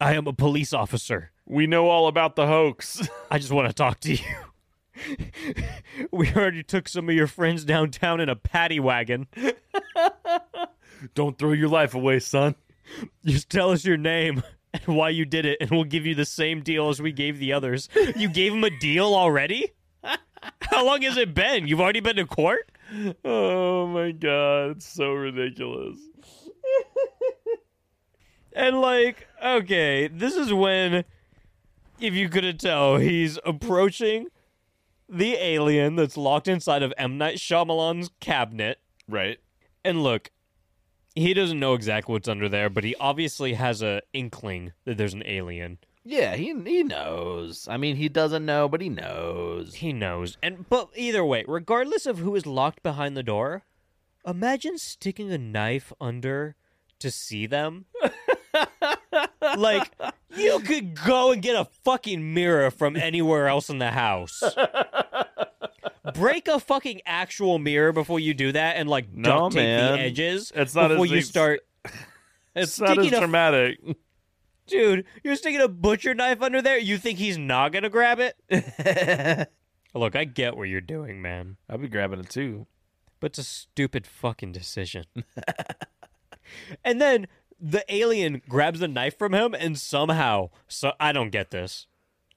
I am a police officer. We know all about the hoax. I just want to talk to you. we already took some of your friends downtown in a paddy wagon. Don't throw your life away, son. Just tell us your name and why you did it, and we'll give you the same deal as we gave the others. You gave him a deal already? How long has it been? You've already been to court? Oh my god, it's so ridiculous. And, like, okay, this is when, if you couldn't tell, he's approaching the alien that's locked inside of M. Night Shyamalan's cabinet. Right. And look, he doesn't know exactly what's under there, but he obviously has a inkling that there's an alien. Yeah, he he knows. I mean, he doesn't know, but he knows. He knows. And but either way, regardless of who is locked behind the door, imagine sticking a knife under to see them. like you could go and get a fucking mirror from anywhere else in the house. Break a fucking actual mirror before you do that and like No, duct tape man. the edges It's not before as you start It's not as sticking a dramatic. Dude, you're sticking a butcher knife under there? You think he's not gonna grab it? Look, I get what you're doing, man. I'll be grabbing it too. But it's a stupid fucking decision. and then the alien grabs the knife from him and somehow so I don't get this.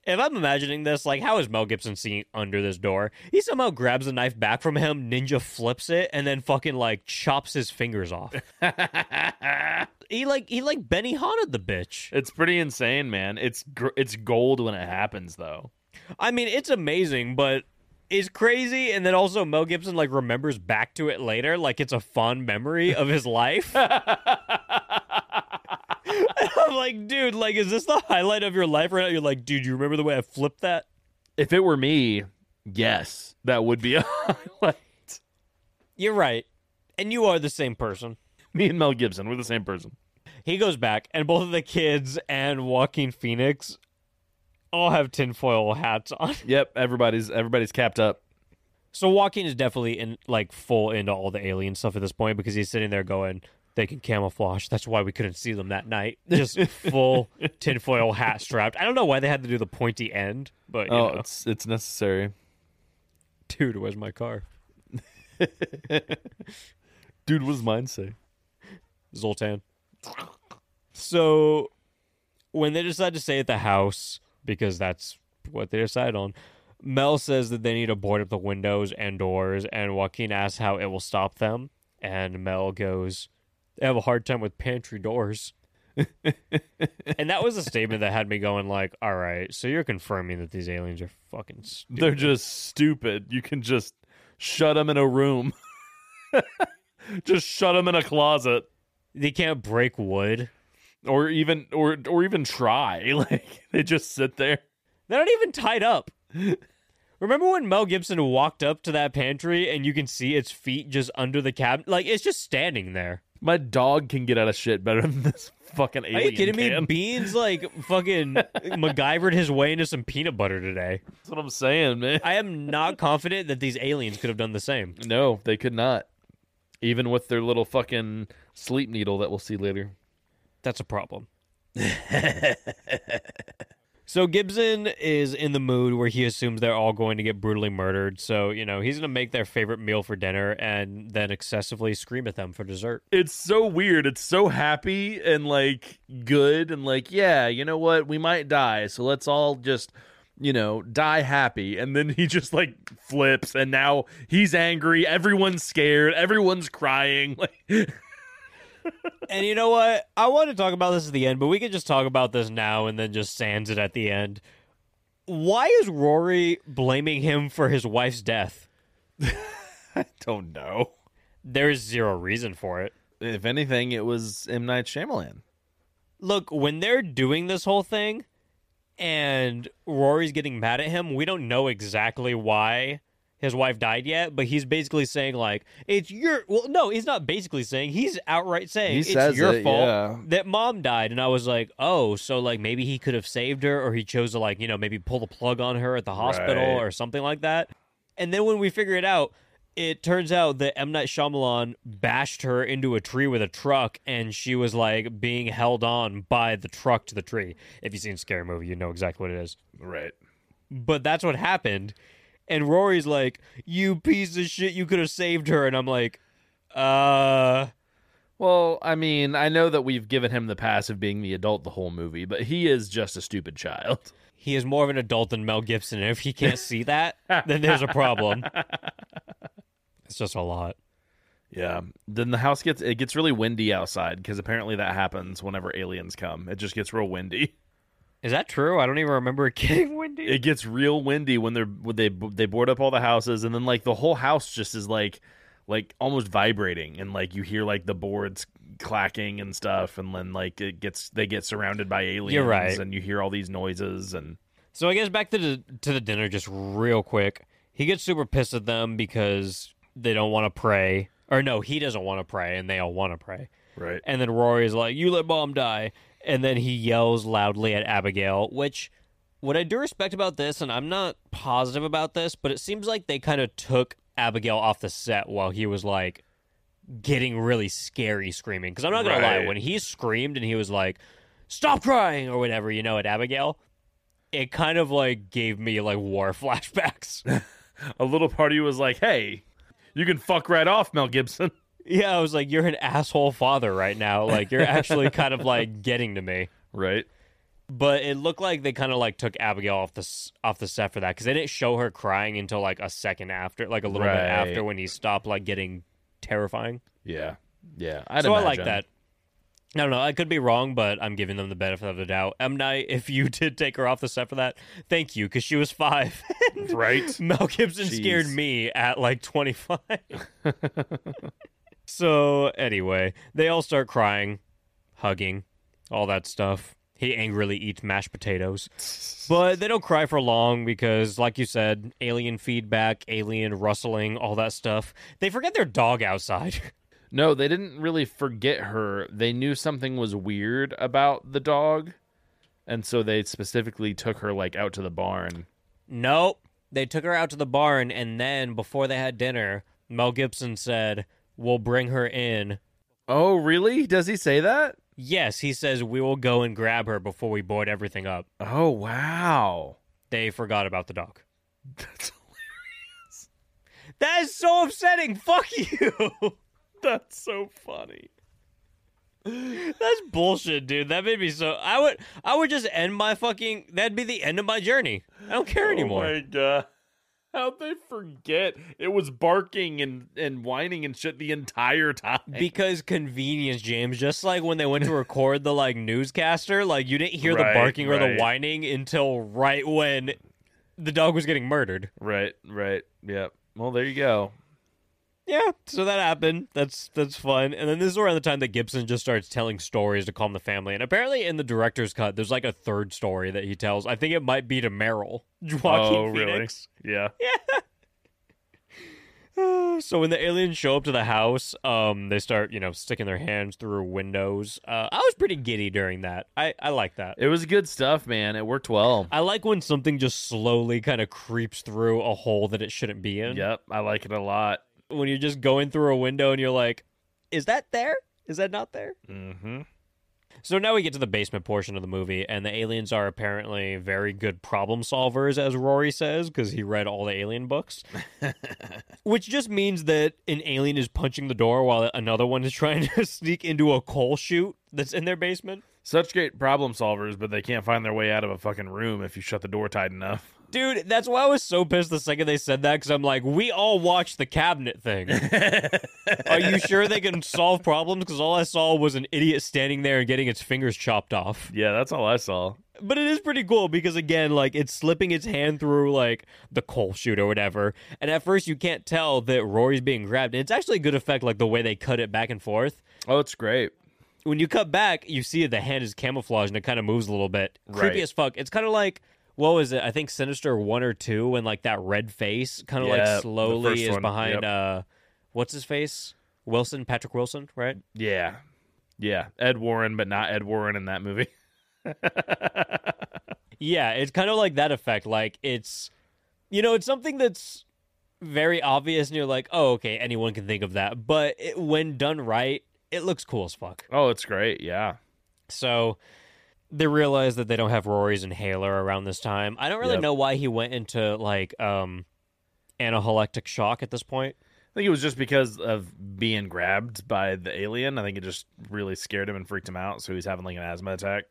If I'm imagining this, like, how is Mel Gibson seeing under this door? He somehow grabs the knife back from him, ninja flips it, and then fucking like chops his fingers off. he like he like Benihana the bitch. It's pretty insane, man. It's gr- it's gold when it happens, though. I mean, it's amazing, but it's crazy. And then also Mel Gibson like remembers back to it later, like it's a fond memory of his life. I'm like, dude, like, is this the highlight of your life right now? You're like, dude, you remember the way I flipped that? If it were me, yes, that would be a highlight. You're right. And you are the same person. Me and Mel Gibson, we're the same person. He goes back, and both of the kids and Joaquin Phoenix all have tinfoil hats on. Yep, everybody's everybody's capped up. So Joaquin is definitely in like full into all the alien stuff at this point because he's sitting there going, they can camouflage. That's why we couldn't see them that night. Just full tinfoil hat strapped. I don't know why they had to do the pointy end, but you Oh, know. it's it's necessary. dude, where's my car? Dude, what does mine say? Zoltan. So when they decide to stay at the house, because that's what they decide on, Mel says that they need to board up the windows and doors, and Joaquin asks how it will stop them. And Mel goes, They have a hard time with pantry doors. and that was a statement that had me going like, all right, so you're confirming that these aliens are fucking stupid. They're just stupid. You can just shut them in a room. just shut them in a closet they can't break wood. or even or or even try. Like they just sit there. They're not even tied up. Remember when Mel Gibson walked up to that pantry and you can see its feet just under the cabinet? Like it's just standing there. My dog can get out of shit better than this fucking alien. Are you kidding me? Beans like fucking MacGyvered his way into some peanut butter today. That's what I'm saying, man. I am not confident that these aliens could have done the same. No, they could not. Even with their little fucking sleep needle that we'll see later. That's a problem. so Gibson is in the mood where he assumes they're all going to get brutally murdered. So, you know, he's going to make their favorite meal for dinner and then excessively scream at them for dessert. It's so weird. It's so happy and like good and like, yeah, you know what? We might die. So let's all just, you know, die happy. And then he just like flips and now he's angry. Everyone's scared. Everyone's crying. Like And you know what? I want to talk about this at the end, but we can just talk about this now and then just sands it at the end. Why is Rory blaming him for his wife's death? I don't know. There's zero reason for it. If anything, it was M. Night Shyamalan. Look, when they're doing this whole thing and Rory's getting mad at him, we don't know exactly why his wife died yet, but he's basically saying like it's your well no, he's not basically saying, he's outright saying He it's says your it, fault yeah. that mom died and I was like, "Oh, so like maybe he could have saved her or he chose to like, you know, maybe pull the plug on her at the hospital Right. or something like that." And then when we figure it out, it turns out that M Night Shyamalan bashed her into a tree with a truck, and she was like being held on by the truck to the tree. If you've seen Scary Movie, you know exactly what it is. Right. But that's what happened. And Rory's like, "You piece of shit! You could have saved her." And I'm like, "Uh, Well, I mean, I know that we've given him the pass of being the adult the whole movie, but he is just a stupid child. he is more of an adult than Mel Gibson. And if he can't see that, then there's a problem." It's just a lot. Yeah. Then the house gets it gets really windy outside because apparently that happens whenever aliens come. It just gets real windy. Is that true? I don't even remember it getting windy. It gets real windy when they're when they they board up all the houses and then like the whole house just is like like almost vibrating and like you hear like the boards clacking and stuff and then like it gets they get surrounded by aliens right. and you hear all these noises and So I guess back to the to the dinner just real quick. He gets super pissed at them because they don't want to pray. Or no, he doesn't want to pray and they all want to pray. right. And then Rory's like, "You let mom die." And then he yells loudly at Abigail, which what I do respect about this and I'm not positive about this, but it seems like they kind of took Abigail off the set while he was like getting really scary screaming because I'm not going to lie, when he screamed and he was like, "Stop crying" or whatever, you know, at Abigail, it kind of like gave me like war flashbacks. A little party was like, "Hey, you can fuck right off, Mel Gibson." Yeah, I was like, "You're an asshole father right now. Like you're actually kind of like getting to me." Right. But it looked like they kind of like took Abigail off the off the set for that because they didn't show her crying until like a second after, like a little bit after when he stopped like getting terrifying. Yeah, yeah. I'd so I like that. I don't know. I could be wrong, but I'm giving them the benefit of the doubt. M Night, if you did take her off the set for that, thank you, because she was five. right? Mel Gibson scared me at like 25. So, anyway, they all start crying, hugging, all that stuff. He angrily eats mashed potatoes. But they don't cry for long because, like you said, alien feedback, alien rustling, all that stuff. They forget their dog outside. No, they didn't really forget her. They knew something was weird about the dog, and so they specifically took her like out to the barn. Nope. They took her out to the barn, and then before they had dinner, Mel Gibson said, We'll bring her in. Oh, really? Does he say that? Yes, he says, We will go and grab her before we board everything up. Oh, wow. They forgot about the dog. That's hilarious. That is so upsetting. Fuck you. that's so funny. That's bullshit, dude. That made me so. I would, I would just end my fucking. That'd be the end of my journey. I don't care oh anymore. Oh my god. How'd they forget? It was barking and, and whining and shit the entire time. Because convenience, James. Just like when they went to record the like newscaster, like you didn't hear Right, the barking or the whining until right when the dog was getting murdered. right, right. Yep. Well, there you go. Yeah, so that happened. That's that's fun. And then this is around the time that Gibson just starts telling stories to calm the family. And apparently, in the director's cut, there's like a third story that he tells. I think it might be to Merrill. Joaquin oh, really? Phoenix. Yeah. So when the aliens show up to the house, um, they start, you know, sticking their hands through windows. Uh, I was pretty giddy during that. I I like that. It was good stuff, man. It worked well. I like when something just slowly kind of creeps through a hole that it shouldn't be in. Yep, I like it a lot. When you're just going through a window and you're like, "Is that there? Is that not there?" Mm-hmm. So now we get to the basement portion of the movie, and the aliens are apparently very good problem solvers, as Rory says, because he read all the alien books. Which just means that an alien is punching the door while another one is trying to sneak into a coal chute that's in their basement. Such great problem solvers, but they can't find their way out of a fucking room if you shut the door tight enough. Dude, that's why I was so pissed the second they said that, because I'm like, we all watched the cabinet thing. Are you sure they can solve problems? Because all I saw was an idiot standing there and getting its fingers chopped off. Yeah, that's all I saw. But it is pretty cool because again, like it's slipping its hand through like the coal chute or whatever, and at first you can't tell that Rory's being grabbed. And it's actually a good effect, like the way they cut it back and forth. Oh, it's great. When you cut back, you see the hand is camouflaged and it kind of moves a little bit. Creepy as fuck. It's kind of like what was it? I think Sinister one or two, when like that red face kind of Yeah, like slowly is one, behind. yep. uh What's his face? Wilson, Patrick Wilson, right? Yeah. Yeah. Ed Warren, but not Ed Warren in that movie. Yeah, it's kind of like that effect. Like it's, you know, it's something that's very obvious, and you're like, oh, okay, anyone can think of that. But it, when done right, it looks cool as fuck. Oh, it's great. Yeah. So they realize that they don't have Rory's inhaler around this time. I don't really Yep. know why he went into like um anaphylactic shock at this point. I think it was just because of being grabbed by the alien. I think it just really scared him and freaked him out. So he's having like an asthma attack.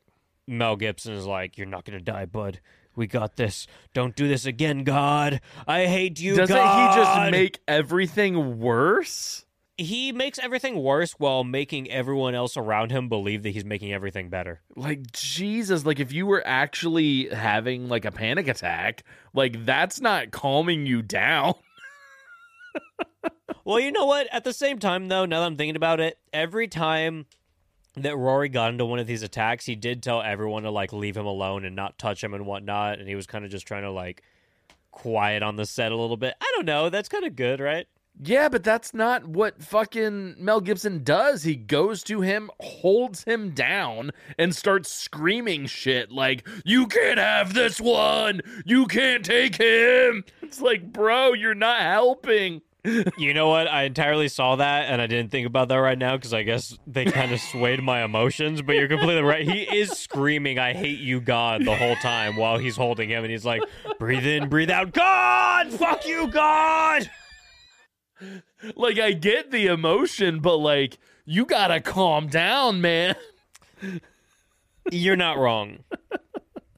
Mel Gibson is like, "You're not gonna die, bud. We got this. Don't do this again, God. I hate you, Doesn't God." he just make everything worse? He makes everything worse while making everyone else around him believe that he's making everything better. Like Jesus, like if you were actually having like a panic attack, like that's not calming you down. Well, you know what? At the same time, though, now that I'm thinking about it, every time that Rory got into one of these attacks, he did tell everyone to like leave him alone and not touch him and whatnot, and he was kind of just trying to like quiet on the set a little bit. I don't know. That's kind of good, right? Yeah, but that's not what fucking Mel Gibson does. He goes to him, holds him down, and starts screaming shit like, You can't have this one! You can't take him! It's like, bro, you're not helping. You know what? I entirely saw that, and I didn't think about that right now because I guess they kind of swayed my emotions. But you're completely right. He is screaming, "I hate you, God," the whole time while he's holding him, and he's like, "Breathe in, breathe out, God, fuck you, God." Like, I get the emotion, but like, you gotta calm down, man. You're not wrong.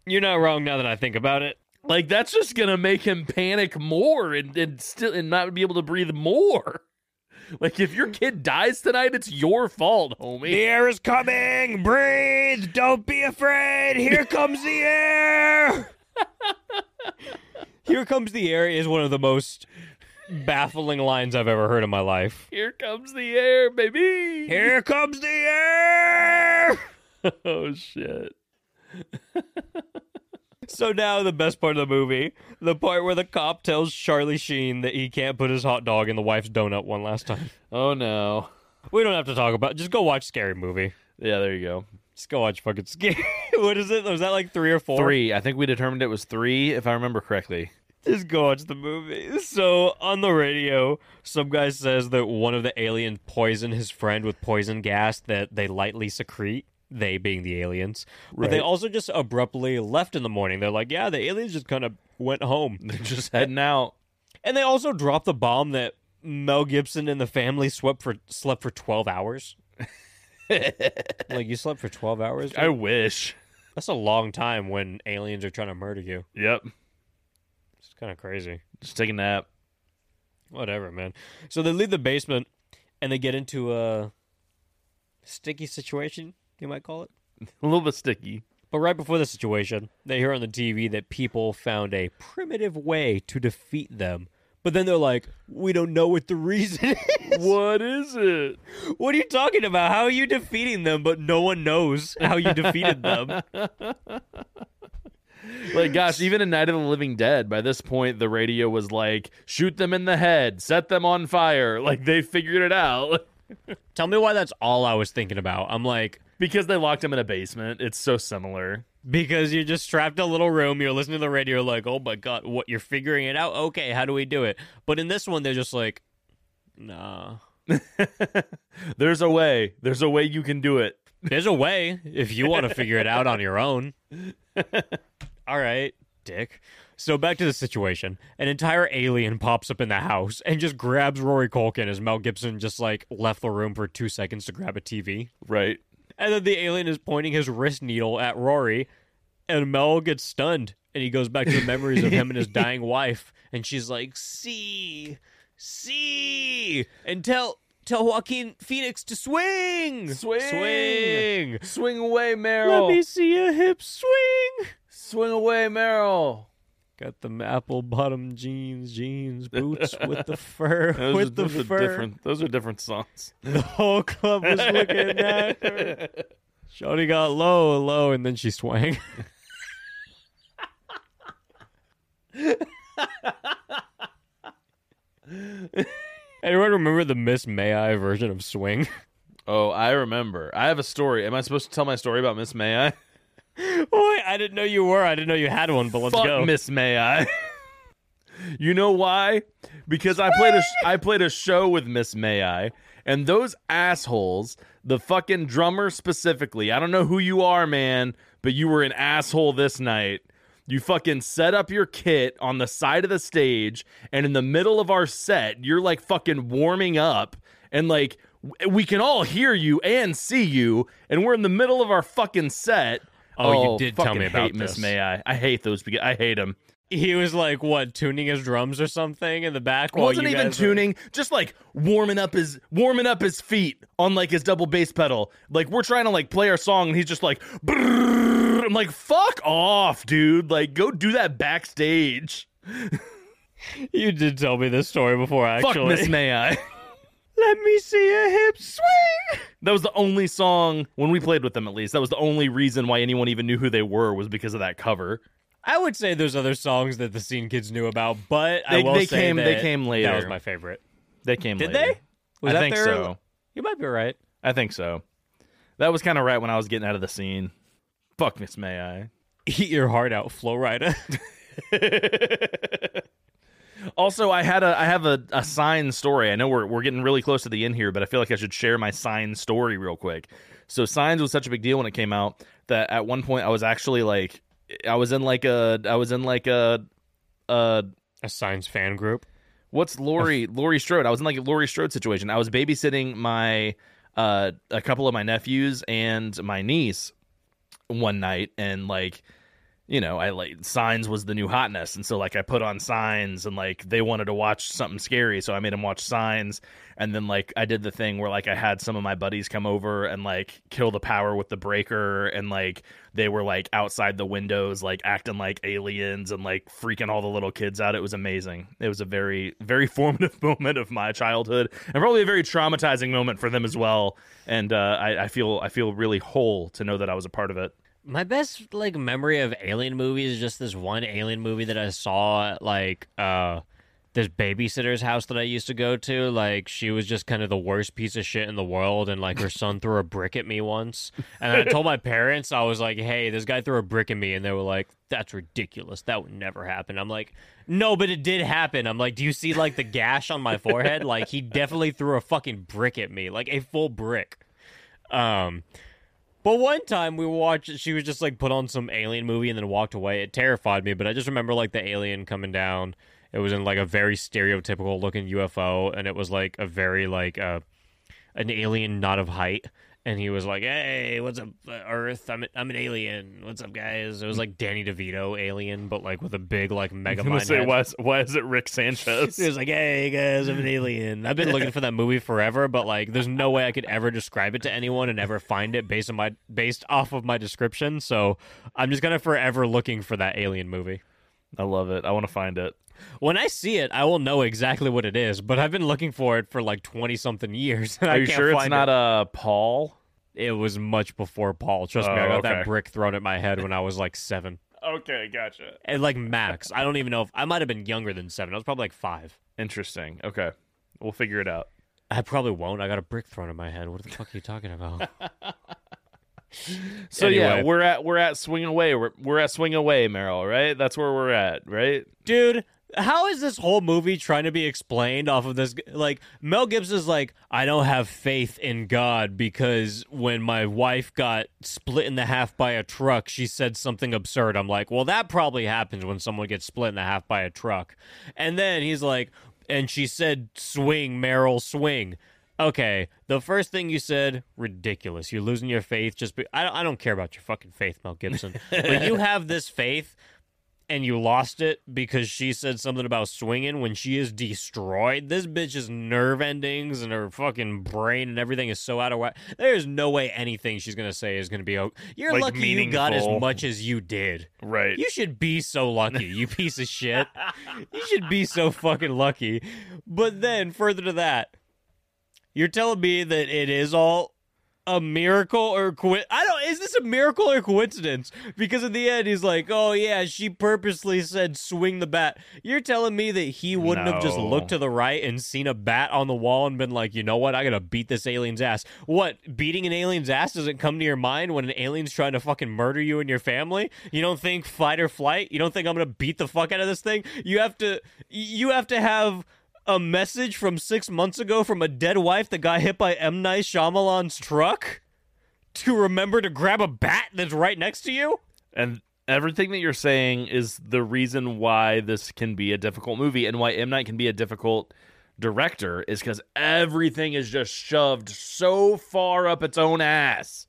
You're not wrong now that I think about it. Like that's just gonna make him panic more and, and still and not be able to breathe more. Like if your kid dies tonight, it's your fault, homie. The air is coming. Breathe. Don't be afraid. Here comes the air. Here comes the air is one of the most baffling lines I've ever heard in my life. Here comes the air, baby. Here comes the air. oh shit. So now the best part of the movie, the part where the cop tells Charlie Sheen that he can't put his hot dog in the wife's donut one last time. Oh no. We don't have to talk about. It. Just go watch Scary Movie. Yeah, there you go. Just go watch fucking Scary. what is it? Was that like three or four? Three. I think we determined it was three, if I remember correctly. Just go watch the movie. So on the radio, some guy says that one of the aliens poisoned his friend with poison gas that they lightly secrete. They being the aliens, but they also just abruptly left in the morning. They're like, "Yeah, the aliens just kind of went home." They're just heading out. And they also dropped the bomb that Mel Gibson and the family slept for slept for twelve hours. like you slept for twelve hours? I wish. That's a long time when aliens are trying to murder you. Yep. It's kind of crazy. Just take a nap. Whatever, man. So they leave the basement and they get into a sticky situation, you might call it. A little bit sticky. But right before the situation, they hear on the TV that people found a primitive way to defeat them. But then they're like, we don't know what the reason is. What is it? What are you talking about? How are you defeating them, but no one knows how you defeated them? Like, gosh, even in Night of the Living Dead, by this point, the radio was like, shoot them in the head, set them on fire. Like, they figured it out Tell me why that's all I was thinking about. I'm like, because they locked him in a basement. It's so similar. because you're just trapped in a little room, you're listening to the radio, like, oh my god, what? You're figuring it out? Okay, how do we do it? But in this one, they're just like, nah. There's a way. There's a way you can do it. There's a way if you want to figure it out on your own. All right, dick. So back to the situation. An entire alien pops up in the house and just grabs Rory Culkin as Mel Gibson just like left the room for two seconds to grab a TV. Right. And then the alien is pointing his wrist needle at Rory, and Mel gets stunned. And he goes back to the memories of him and his dying wife. And she's like, see, see, and tell tell Joaquin Phoenix to swing. Swing. Swing. Swing away, Merrill. Let me see a hip swing. Swing away, Merrill. Got the apple bottom jeans, jeans, boots with the fur, Those, with are, the those are fur. different. Those are different songs. The whole club was looking at her. Shorty got low, low, and then she swang. Anyone remember the Miss May I version of Swing? Oh, I remember. I have a story. Am I supposed to tell my story about Miss May I? Boy, I didn't know you were. I didn't know you had one, but let's Fuck go. Miss May I. you know why? Because I played a I played a show with Miss May I, and those assholes, the fucking drummer specifically. I don't know who you are, man, but you were an asshole this night. You fucking set up your kit on the side of the stage, and in the middle of our set, you're like fucking warming up, and like we can all hear you and see you, and we're in the middle of our fucking set. Oh, you oh, did tell me about Miss this. May I. I hate those. I hate them. He was like, what, tuning his drums or something in the back? while wasn't you even guys were- tuning, just like warming up his warming up his feet on like his double bass pedal. Like we're trying to like play our song, and he's just like, "Brrrr." I'm like, fuck off, dude. Like go do that backstage. You did tell me this story before, actually. Fuck Miss May I. Let me see a hip swing. That was the only song when we played with them. At least that was the only reason why anyone even knew who they were was because of that cover. I would say there's other songs that the scene kids knew about, but I They- will they say came- they that came That was my favorite. They came. Later. Did later. they? Was I think their- so. You might be right. I think so. That was kind of right when I was getting out of the scene. Fuck Miss May I. Eat your heart out, Flo Rida. Also, I had a I have a, a sign story. I know we're we're getting really close to the end here, but I feel like I should share my sign story real quick. So signs was such a big deal when it came out that at one point I was actually like I was in like a I was in like a uh a signs fan group. what's Lori Laurie Strode? I was in like a Laurie Strode situation. I was babysitting my uh a couple of my nephews and my niece one night and like you know, I like Signs was the new hotness, and so like I put on Signs, and like they wanted to watch something scary, so I made them watch Signs, and then like I did the thing where like I had some of my buddies come over and like kill the power with the breaker, and like they were like outside the windows, like acting like aliens, and like freaking all the little kids out. It was amazing. It was a very very formative moment of my childhood, and probably a very traumatizing moment for them as well. And uh, I, I feel I feel really whole to know that I was a part of it. My best like memory of alien movies is just this one alien movie that I saw at like uh this babysitter's house that I used to go to. Like she was just kind of the worst piece of shit in the world and like her son threw a brick at me once. And I told my parents I was like, "Hey, this guy threw a brick at me." And they were like, "That's ridiculous. That would never happen." I'm like, "No, but it did happen." I'm like, "Do you see like the gash on my forehead? Like he definitely threw a fucking brick at me, like a full brick." Um but one time we watched, she was just like put on some alien movie and then walked away. It terrified me, but I just remember like the alien coming down. It was in like a very stereotypical looking UFO, and it was like a very like uh, an alien not of height. And he was like, "Hey, what's up, uh, Earth? I'm I'm an alien. What's up, guys?" It was like Danny DeVito alien, but like with a big like mega I'm say head. why is, why is it Rick Sanchez? He was like, "Hey guys, I'm an alien." I've been looking for that movie forever, but like, there's no way I could ever describe it to anyone and ever find it based on my based off of my description. So I'm just gonna forever looking for that alien movie. I love it. I want to find it. When I see it, I will know exactly what it is. But I've been looking for it for like twenty something years. Are you sure it's not It. uh Paul? it was much before Paul. Trust me, I Oh, got okay. that brick thrown at my head when I was like seven. Okay, gotcha. And like max, I don't even know if I might have been younger than seven. I was probably like five. Interesting. Okay, we'll figure it out. I probably won't. I got a brick thrown at my head. What the fuck are you talking about? So yeah, we're at we're at swing away. We're we're at swing away, Merrill. Right? That's where we're at. Right? dude how is this whole movie trying to be explained off of this like mel gibson's like i don't have faith in god because when my wife got split in the half by a truck she said something absurd. I'm like well that probably happens when someone gets split in the half by a truck. And then he's like and she said swing Merrill swing. Okay the first thing you said ridiculous. You're losing your faith just be- I, I don't care about your fucking faith mel gibson. But you have this faith and you lost it because she said something about swinging when she is destroyed. This bitch's nerve endings and her fucking brain and everything is so out of whack. There's no way anything she's gonna say is gonna be. Okay. You're Like, lucky you got as much as you did. Right. You should be so lucky, you piece of shit. You should be so fucking lucky. But then, further to that, you're telling me that it is all a miracle or coi- I don't is this a miracle or coincidence? Because in the end he's like, "Oh yeah, she purposely said swing the bat." You're telling me that he wouldn't have just looked to the right and seen a bat on the wall and been like, "You know what? I got to beat this alien's ass." What? Beating an alien's ass doesn't come to your mind when an alien's trying to fucking murder you and your family? You don't think fight or flight? You don't think I'm going to beat the fuck out of this thing? You have to you have to have a message from six months ago from a dead wife that got hit by M. Night Shyamalan's truck to remember to grab a bat that's right next to you? and everything that you're saying is the reason why this can be a difficult movie and why M Night can be a difficult director is because everything is just shoved so far up its own ass.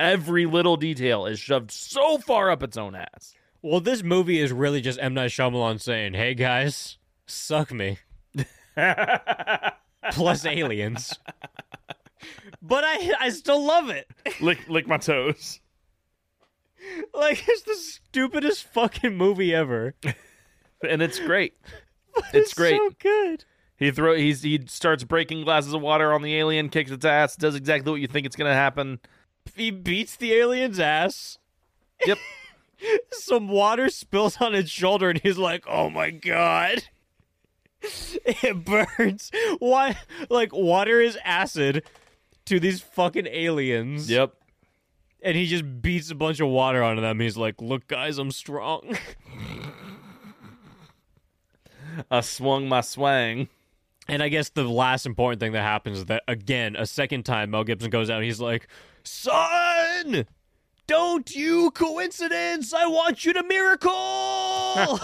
Every little detail is shoved so far up its own ass. Well, this movie is really just M. Night Shyamalan saying, hey guys, suck me. Plus aliens. But I I still love it. lick, lick my toes. Like it's the stupidest fucking movie ever. And it's great. It's great. so good. He throw he's he starts breaking glasses of water on the alien, kicks its ass, does exactly what you think it's gonna happen. He beats the alien's ass. Yep. Some water spills on his shoulder, and he's like, "Oh my god." It burns. Why? Like, water is acid to these fucking aliens. Yep. And he just beats a bunch of water onto them. He's like, Look, guys, I'm strong. I swung my swang. And I guess the last important thing that happens is that, again, a second time, Mel Gibson goes out and he's like, Son! Don't you coincidence! I want you to miracle!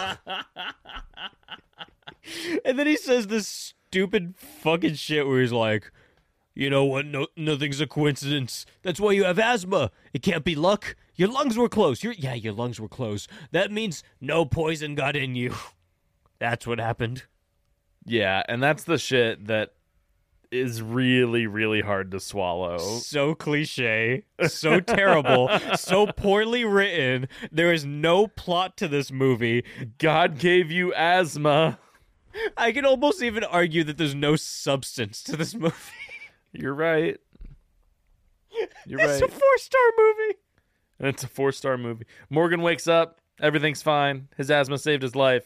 and then he says this stupid fucking shit where he's like, you know what? No, nothing's a coincidence. That's why you have asthma. It can't be luck. Your lungs were closed. Your yeah, your lungs were closed. That means no poison got in you. That's what happened. Yeah, and that's the shit that is really, really hard to swallow. So cliche, so terrible, so poorly written. There is no plot to this movie. God gave you asthma. I can almost even argue that there's no substance to this movie. You're right. You're It's right. a four star movie. And it's a four star movie. Morgan wakes up. Everything's fine. His asthma saved his life.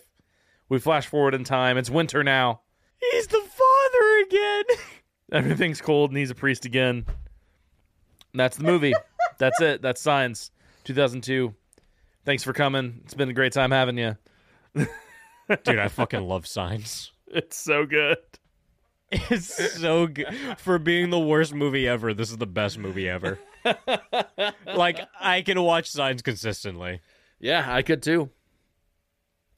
We flash forward in time. It's winter now. He's the father again. Everything's cold and he's a priest again. And that's the movie. that's it. That's Signs 2002. Thanks for coming. It's been a great time having you. Dude, I fucking love signs. It's so good. It's so good. For being the worst movie ever, this is the best movie ever. like, I can watch signs consistently. Yeah, I could too.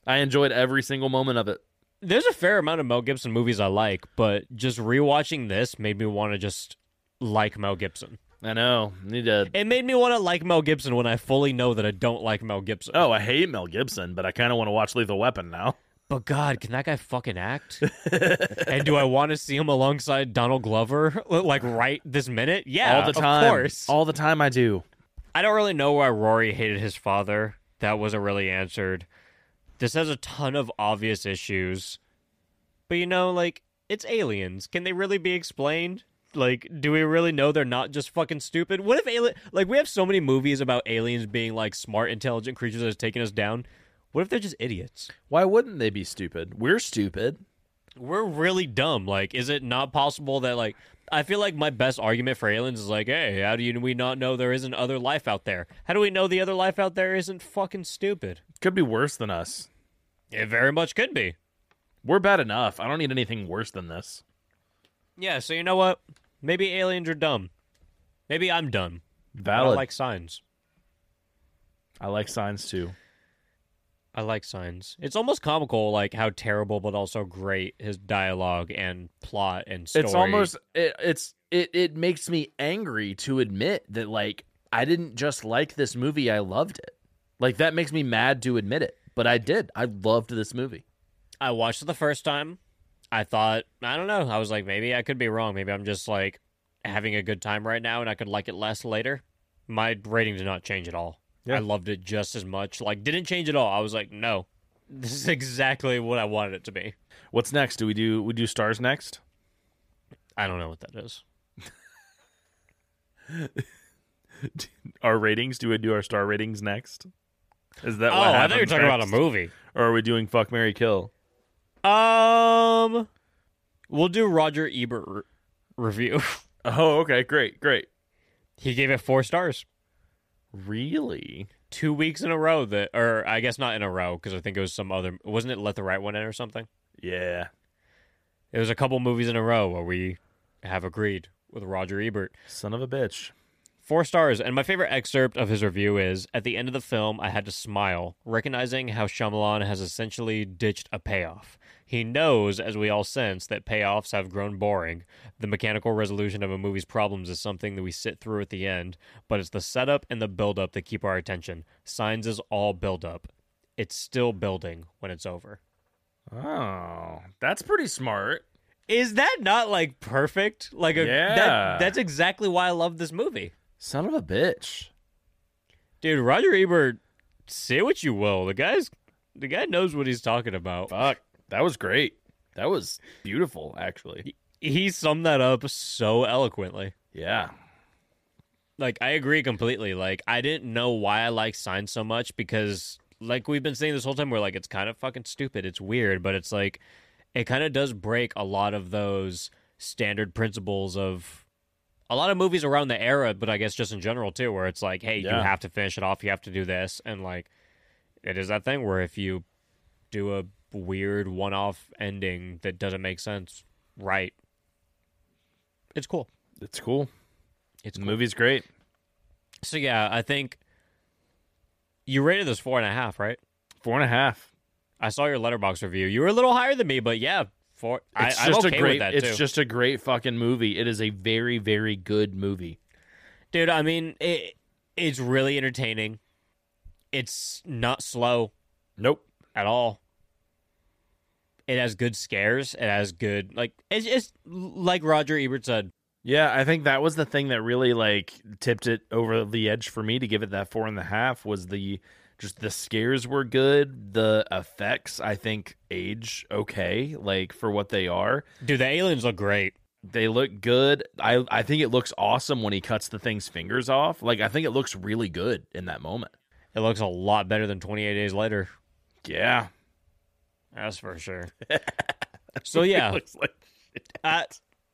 I enjoyed every single moment of it. There's a fair amount of Mel Gibson movies I like, but just rewatching this made me want to just like Mel Gibson. I know. Need to. It made me want to like Mel Gibson when I fully know that I don't like Mel Gibson. Oh, I hate Mel Gibson, but I kind of want to watch Lethal Weapon now. But God, can that guy fucking act? and do I want to see him alongside Donald Glover, like right this minute? Yeah, All the time. Of course. All the time I do. I don't really know why Rory hated his father. That wasn't really answered. This has a ton of obvious issues. But you know, like, it's aliens. Can they really be explained? Like, do we really know they're not just fucking stupid? What if alien like we have so many movies about aliens being like smart, intelligent creatures that's taking us down? What if they're just idiots? Why wouldn't they be stupid? We're stupid. We're really dumb. Like, is it not possible that like I feel like my best argument for aliens is like, hey, how do you, we not know there isn't other life out there? How do we know the other life out there isn't fucking stupid? Could be worse than us. It very much could be. We're bad enough. I don't need anything worse than this. Yeah, so you know what? Maybe aliens are dumb. Maybe I'm dumb. I Valid. don't like signs. I like signs too. I like signs. It's almost comical, like how terrible but also great his dialogue and plot and story. It's almost it, it's it it makes me angry to admit that like I didn't just like this movie, I loved it. Like that makes me mad to admit it, but I did. I loved this movie. I watched it the first time. I thought, I don't know. I was like, maybe I could be wrong. Maybe I'm just like having a good time right now and I could like it less later. My rating did not change at all. Yeah. I loved it just as much. Like, didn't change at all. I was like, no, this is exactly what I wanted it to be. What's next? Do we do we do stars next? I don't know what that is. Our ratings? Do we do our star ratings next? Is that oh, what I thought you were talking about a movie. Or are we doing fuck Mary Kill? Um, we'll do Roger Ebert re- review. Oh, okay, great, great. he gave it four stars. Really? Two weeks in a row that, or I guess not in a row because I think it was some other. Wasn't it Let the Right One In or something? Yeah. It was a couple movies in a row where we have agreed with Roger Ebert. Son of a bitch. Four stars. And my favorite excerpt of his review is At the end of the film, I had to smile, recognizing how Shyamalan has essentially ditched a payoff. He knows, as we all sense, that payoffs have grown boring. The mechanical resolution of a movie's problems is something that we sit through at the end, but it's the setup and the build up that keep our attention. Signs is all build up. It's still building when it's over. Oh, that's pretty smart. Is that not like perfect? Like a Yeah. that, that's exactly why I love this movie. Son of a bitch. Dude, Roger Ebert, say what you will. The guy's the guy knows what he's talking about. Fuck. That was great. That was beautiful, actually. He summed that up so eloquently. Yeah. Like I agree completely. Like I didn't know why I like signs so much because like we've been saying this whole time we're like it's kind of fucking stupid. It's weird, but it's like it kind of does break a lot of those standard principles of a lot of movies around the era, but I guess just in general too, where it's like, hey, Yeah. you have to finish it off, you have to do this, and like it is that thing where if you do a weird one-off ending that doesn't make sense, right? It's cool. It's cool. It's The movie's great. So yeah, I think you rated this four and a half, right? Four and a half. I saw your Letterboxd review. You were a little higher than me, but yeah, four. I, It's I'm just okay a great with that it's too, just a great fucking movie. It is a very, very good movie. dude. I mean, it, It's really entertaining. It's not slow Nope. at all. It has good scares. It has good like it's just like Roger Ebert said. Yeah, I think that was the thing that really like tipped it over the edge for me to give it that four and a half was the just the scares were good. The effects I think age okay, like for what they are. Dude, the aliens look great. They look good. I I think it looks awesome when he cuts the thing's fingers off. Like I think it looks really good in that moment. It looks a lot better than 28 days later. Yeah. That's for sure. so yeah, looks like uh,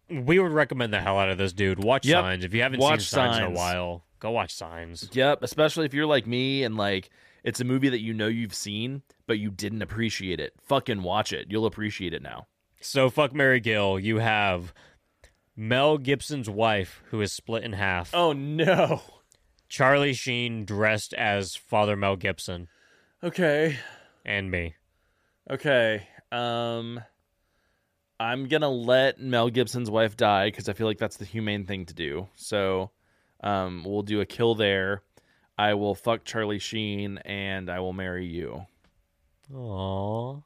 we would recommend the hell out of this dude. Watch Yep. Signs. If you haven't Watch seen Signs in a while, go watch Signs. Yep, especially if you're like me and like it's a movie that you know you've seen but you didn't appreciate it. Fucking watch it. You'll appreciate it now. So fuck Mary Gill. You have Mel Gibson's wife who is split in half. Oh no. Charlie Sheen dressed as Father Mel Gibson Okay. and me. Okay. Um I'm going to let Mel Gibson's wife die cuz I feel like that's the humane thing to do. So um we'll do a kill there. I will fuck Charlie Sheen and I will marry you. Aww.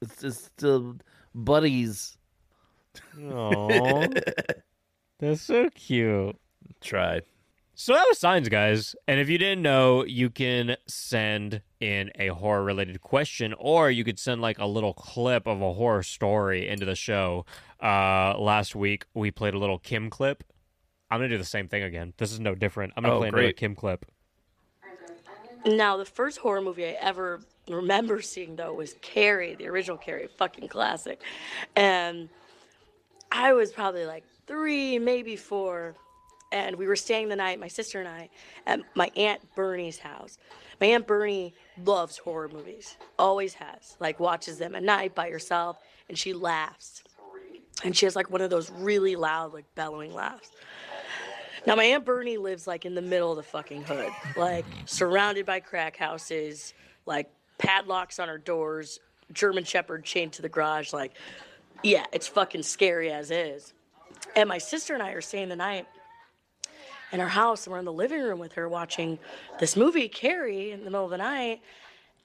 It's just uh, buddies. Aww. That's so cute. Tried. So that was signs, guys. And if you didn't know, you can send in a horror related question, or you could send like a little clip of a horror story into the show. Uh, last week we played a little Kim clip. I'm gonna do the same thing again. This is no different. I'm gonna Oh, play another. Kim clip. Now, the first horror movie I ever remember seeing, though, was Carrie, the original Carrie, fucking classic. And I was probably like three, maybe four. And we were staying the night, my sister and I, at my Aunt Bernie's house. My Aunt Bernie loves horror movies, always has. Like, watches them at night by herself, and she laughs. And she has like one of those really loud, like bellowing laughs. Now, my Aunt Bernie lives like in the middle of the fucking hood, like surrounded by crack houses, like padlocks on her doors, German Shepherd chained to the garage. Like, yeah, it's fucking scary as is. And my sister and I are staying the night in our house, and we're in the living room with her watching this movie, Carrie, in the middle of the night.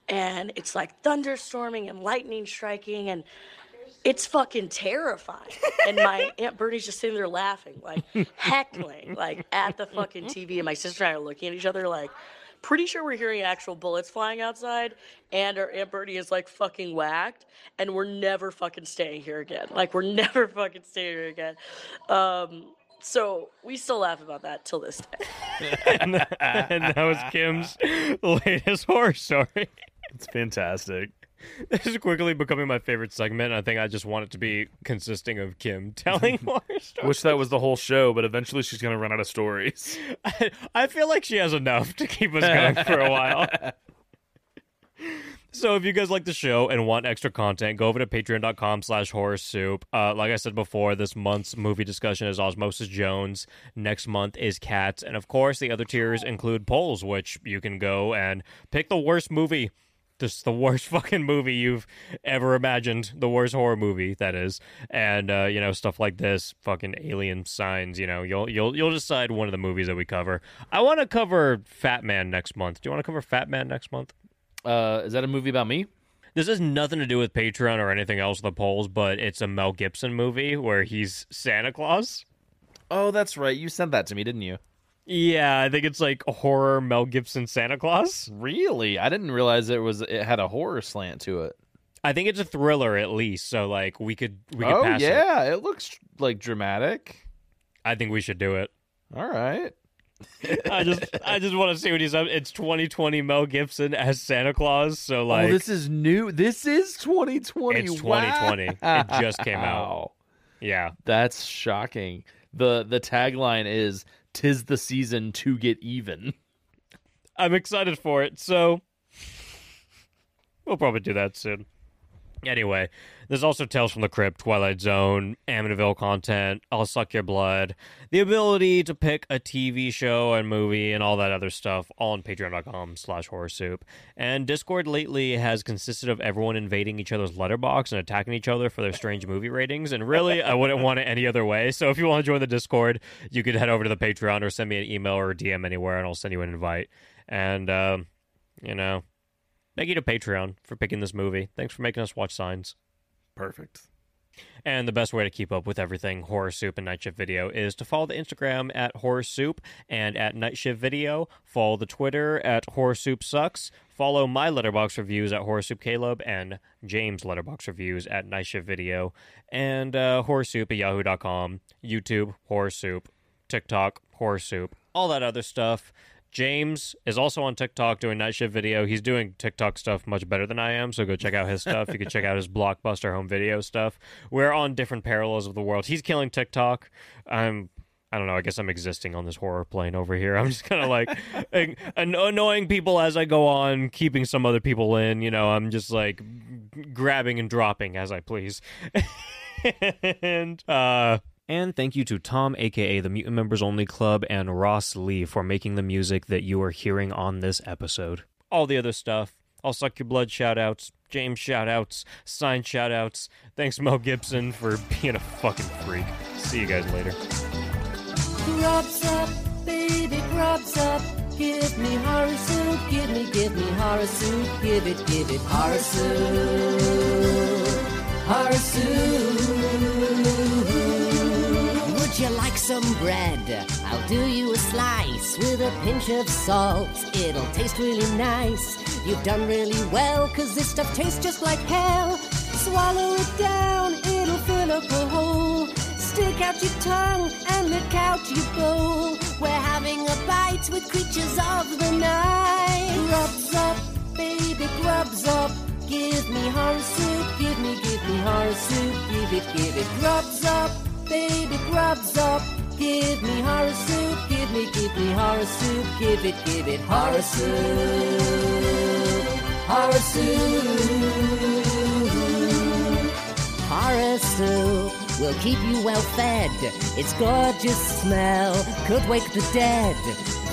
And it's like thunderstorming and lightning striking, and it's fucking terrifying. And my Aunt Bernie's just sitting there laughing, like heckling, like at the fucking TV. And my sister and I are looking at each other, like, pretty sure we're hearing actual bullets flying outside. And our Aunt Bernie is like fucking whacked. And we're never fucking staying here again. Like, we're never fucking staying here again. Um, so we still laugh about that till this day. and, and that was Kim's latest horror story. It's fantastic. This is quickly becoming my favorite segment. I think I just want it to be consisting of Kim telling horror stories. Wish that was the whole show, but eventually she's gonna run out of stories. I, I feel like she has enough to keep us going for a while. So if you guys like the show and want extra content, go over to patreon.com slash horror soup. Uh, like I said before, this month's movie discussion is Osmosis Jones. Next month is Cats. And of course, the other tiers include polls, which you can go and pick the worst movie. Just the worst fucking movie you've ever imagined. The worst horror movie, that is. And uh, you know, stuff like this, fucking alien signs, you know, you'll you'll you'll decide one of the movies that we cover. I want to cover Fatman next month. Do you want to cover Fatman next month? Uh, is that a movie about me? This has nothing to do with Patreon or anything else the polls, but it's a Mel Gibson movie where he's Santa Claus. Oh, that's right. You sent that to me, didn't you? Yeah, I think it's like horror Mel Gibson Santa Claus. Really? I didn't realize it was it had a horror slant to it. I think it's a thriller at least, so like we could we could oh pass it. yeah, it looks like dramatic. I think we should do it. All right. I just I just want to see what he's up. It's 2020 Mel Gibson as Santa Claus, so oh, like oh, this is new. This is 2020. It's 2020. It just came out. Wow. yeah. That's shocking. the The tagline is "Tis the season to get even." I'm excited for it. So we'll probably do that soon. Anyway, there's also Tales from the Crypt, Twilight Zone, Amityville content, I'll Suck Your Blood, the ability to pick a TV show and movie and all that other stuff, all on patreon.com slash horror soup. And Discord lately has consisted of everyone invading each other's Letterboxd and attacking each other for their strange movie ratings. And really, I wouldn't want it any other way. So if you want to join the Discord, you could head over to the Patreon or send me an email or a DM anywhere and I'll send you an invite. And, um, you know, thank you to Patreon for picking this movie. Thanks for making us watch signs. Perfect. And the best way to keep up with everything Horror Soup and Night Shift Video is to follow the Instagram at Horror Soup and at Night Shift Video. Follow the Twitter at Horror Soup Sucks. Follow my Letterboxd reviews at Horror Soup Caleb and James Letterboxd reviews at Night Shift Video and uh, Horror Soup at Yahoo.com, YouTube Horror Soup, TikTok Horror Soup, all that other stuff. James is also on TikTok doing night shift video. He's doing TikTok stuff much better than I am, so go check out his stuff. you can check out his blockbuster home video stuff. We're on different parallels of the world. He's killing TikTok. I'm I don't know. I guess I'm existing on this horror plane over here. I'm just kind of like an- annoying people as I go on, keeping some other people in. You know, I'm just like grabbing and dropping as I please. and uh and thank you to Tom, aka the Mutant Members Only Club, and Ross Lee for making the music that you are hearing on this episode. All the other stuff, I'll suck your blood shoutouts, James shoutouts, sign shoutouts. Thanks Mel Gibson for being a fucking freak. See you guys later. Grubs up, baby, grubs up. Give me horror soup, give me, give me horror soup, give it, give it horror soup, horror soup. Would you like some bread? I'll do you a slice with a pinch of salt. It'll taste really nice. You've done really well, cause this stuff tastes just like hell. Swallow it down, it'll fill up a hole. Stick out your tongue and lick out your bowl. We're having a bite with creatures of the night. Grubs up, baby, grubs up. Give me horror soup, give me, give me horror soup, give it, give it. Grubs up, baby, grubs up. Give me horror soup, give me, give me horror soup, give it, give it. Horror soup, horror soup. Horror soup will keep you well fed. Its gorgeous smell could wake the dead.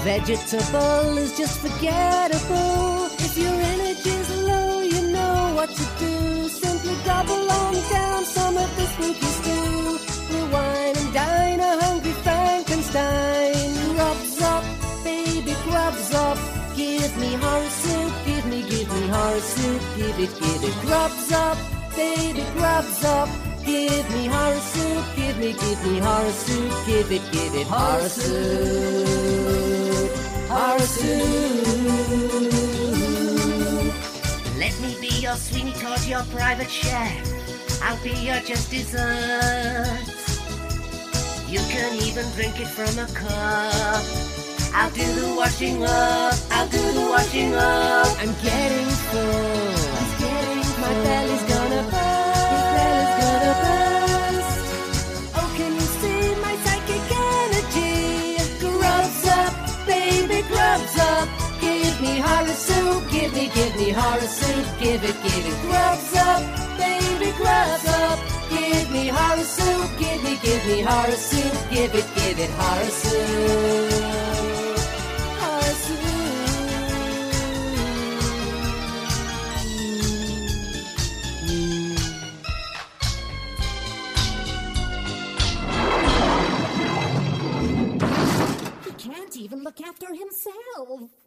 Vegetable is just forgettable. If your energy's low, you know what to do. Simply gobble on down some of this spooky stew. We'll wine and dine a hungry Frankenstein. Grubs up, baby, grubs up. Give me horror soup, give me, give me horror soup, give it, give it. Grubs up, baby, grubs up. Give me horror soup, give me, give me horror soup, give it, give it horror soup, horror soup. Let me be your Sweeney Todd, your private chef. I'll be your just dessert. You can even drink it from a cup. I'll do the washing up. I'll do the washing up. I'm getting full. I'm getting My belly's gonna burst. His belly's gonna burst. Oh, can you see my psychic energy? Grubs up, baby, grubs up. Give me horror soup. Give me, give me horror soup. Give it, give it. Grubs up, baby, grubs up. Give me horror soup, give me, give me horror soup, give it, give it horror soup. Horror soup. He can't even look after himself.